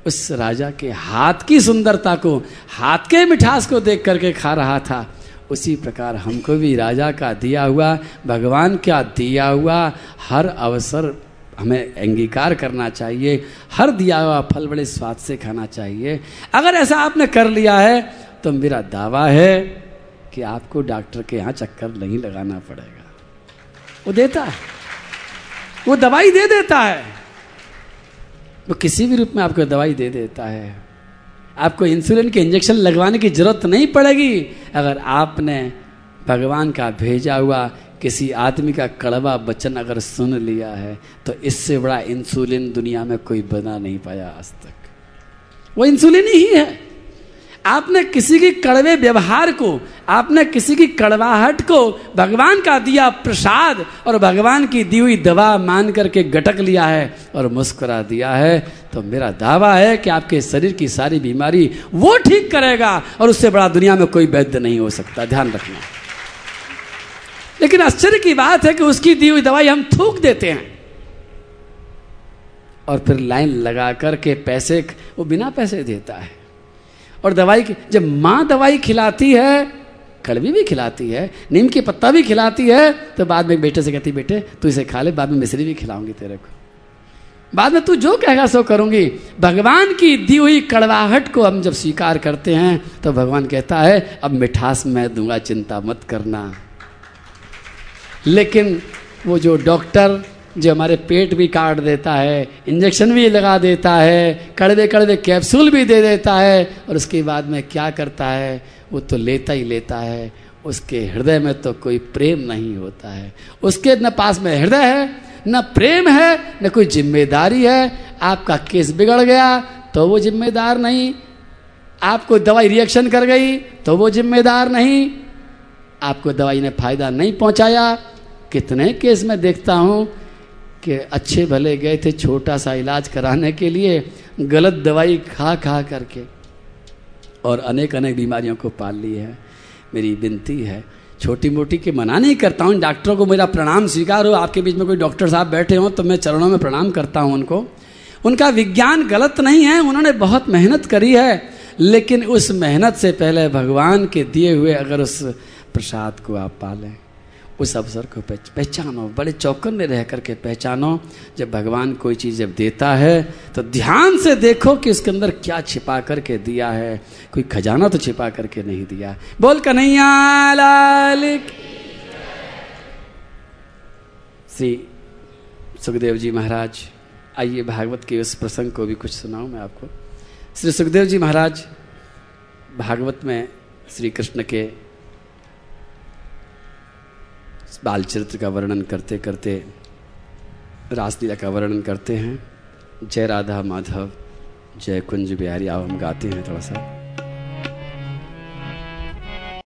उस राजा के हाथ की सुंदरता को, हाथ के मिठास को देख करके खा रहा था। उसी प्रकार हमको भी राजा का दिया हुआ, भगवान का दिया हुआ हर अवसर हमें अंगीकार करना चाहिए, हर दिया हुआ फल बड़े स्वाद से खाना चाहिए। अगर ऐसा आपने कर लिया है तो मेरा दावा है कि आपको डॉक्टर के यहाँ चक्कर नहीं लगाना पड़ेगा। वो देता है। वो दवाई दे देता है। वो किसी भी रूप में आपको दवाई दे देता है। आपको इंसुलिन के इंजेक्शन लगवाने की ज़रूरत नहीं पड़ेगी। अगर आपने भगवान का भेजा हुआ किसी आदमी का कड़वा वचन अगर सुन लिया है तो इससे बड़ा इंसुलिन दुनिया में कोई बना नहीं पाया आज तक। वो इंसुलिन ही है। आपने किसी की कड़वे व्यवहार को, आपने किसी की कड़वाहट को भगवान का दिया प्रसाद और भगवान की दी हुई दवा मान करके गटक लिया है और मुस्कुरा दिया है। तो मेरा दावा है कि आपके शरीर की सारी बीमारी वो ठीक करेगा और उससे बड़ा दुनिया में कोई वैद्य नहीं हो सकता। ध्यान रखना। लेकिन आश्चर्य की बात है कि उसकी दी हुई दवाई हम थूक देते हैं और फिर लाइन लगा करके पैसे, वो बिना पैसे देता है। और दवाई की जब माँ दवाई खिलाती है, कड़वी भी खिलाती है, नीम की पत्ता भी खिलाती है तो बाद में बेटे से कहती, बेटे, तू इसे खा ले, बाद में मिश्री भी खिलाऊँगी तेरे को। बाद में तू जो कहेगा, सो करूँगी। भगवान की दी हुई कड़वाहट को हम जब स्वीकार करते हैं तो भगवान कहता है, अब मिठास मैं दूँगा, चिंता मत करना। लेकिन वो जो डॉक्टर जो हमारे पेट भी काट देता है, इंजेक्शन भी लगा देता है, कड़वे कड़वे कैप्सूल भी दे देता है, और उसके बाद में क्या करता है, वो तो लेता ही लेता है। उसके हृदय में तो कोई प्रेम नहीं होता है। उसके न पास में हृदय है, न प्रेम है, न कोई ज़िम्मेदारी है। आपका केस बिगड़ गया तो वो जिम्मेदार नहीं। आपको दवाई रिएक्शन कर गई तो वो जिम्मेदार नहीं। आपको दवाई ने फ़ायदा नहीं पहुँचाया। कितने केस में देखता हूँ कि अच्छे भले गए थे छोटा सा इलाज कराने के लिए, गलत दवाई खा खा करके। और अनेक अनेक बीमारियों को पाल ली है। मेरी विनती है छोटी मोटी के मना नहीं करता हूँ। डॉक्टरों को मेरा प्रणाम स्वीकार हो। आपके बीच में कोई डॉक्टर साहब बैठे हों तो मैं चरणों में प्रणाम करता हूँ उनको। उनका विज्ञान गलत नहीं है, उन्होंने बहुत मेहनत करी है। लेकिन उस मेहनत से पहले भगवान के दिए हुए अगर उस प्रसाद को आप पालें। उस अवसर को पहचानो। बड़े चौकन में रह करके पहचानो। जब भगवान कोई चीज़ जब देता है तो ध्यान से देखो कि उसके अंदर क्या छिपा करके दिया है। कोई खजाना तो छिपा करके नहीं दिया। बोल कन्हैया लाल श्री सुखदेव जी महाराज, आइए भागवत के उस प्रसंग को भी कुछ सुनाऊं मैं आपको। श्री सुखदेव जी महाराज, भागवत में श्री कृष्ण के बाल चरित्र का वर्णन करते करते, रासलीला का वर्णन करते हैं। जय राधा माधव, जय कुंज बिहारी, आओ हम गाते हैं थोड़ा सा।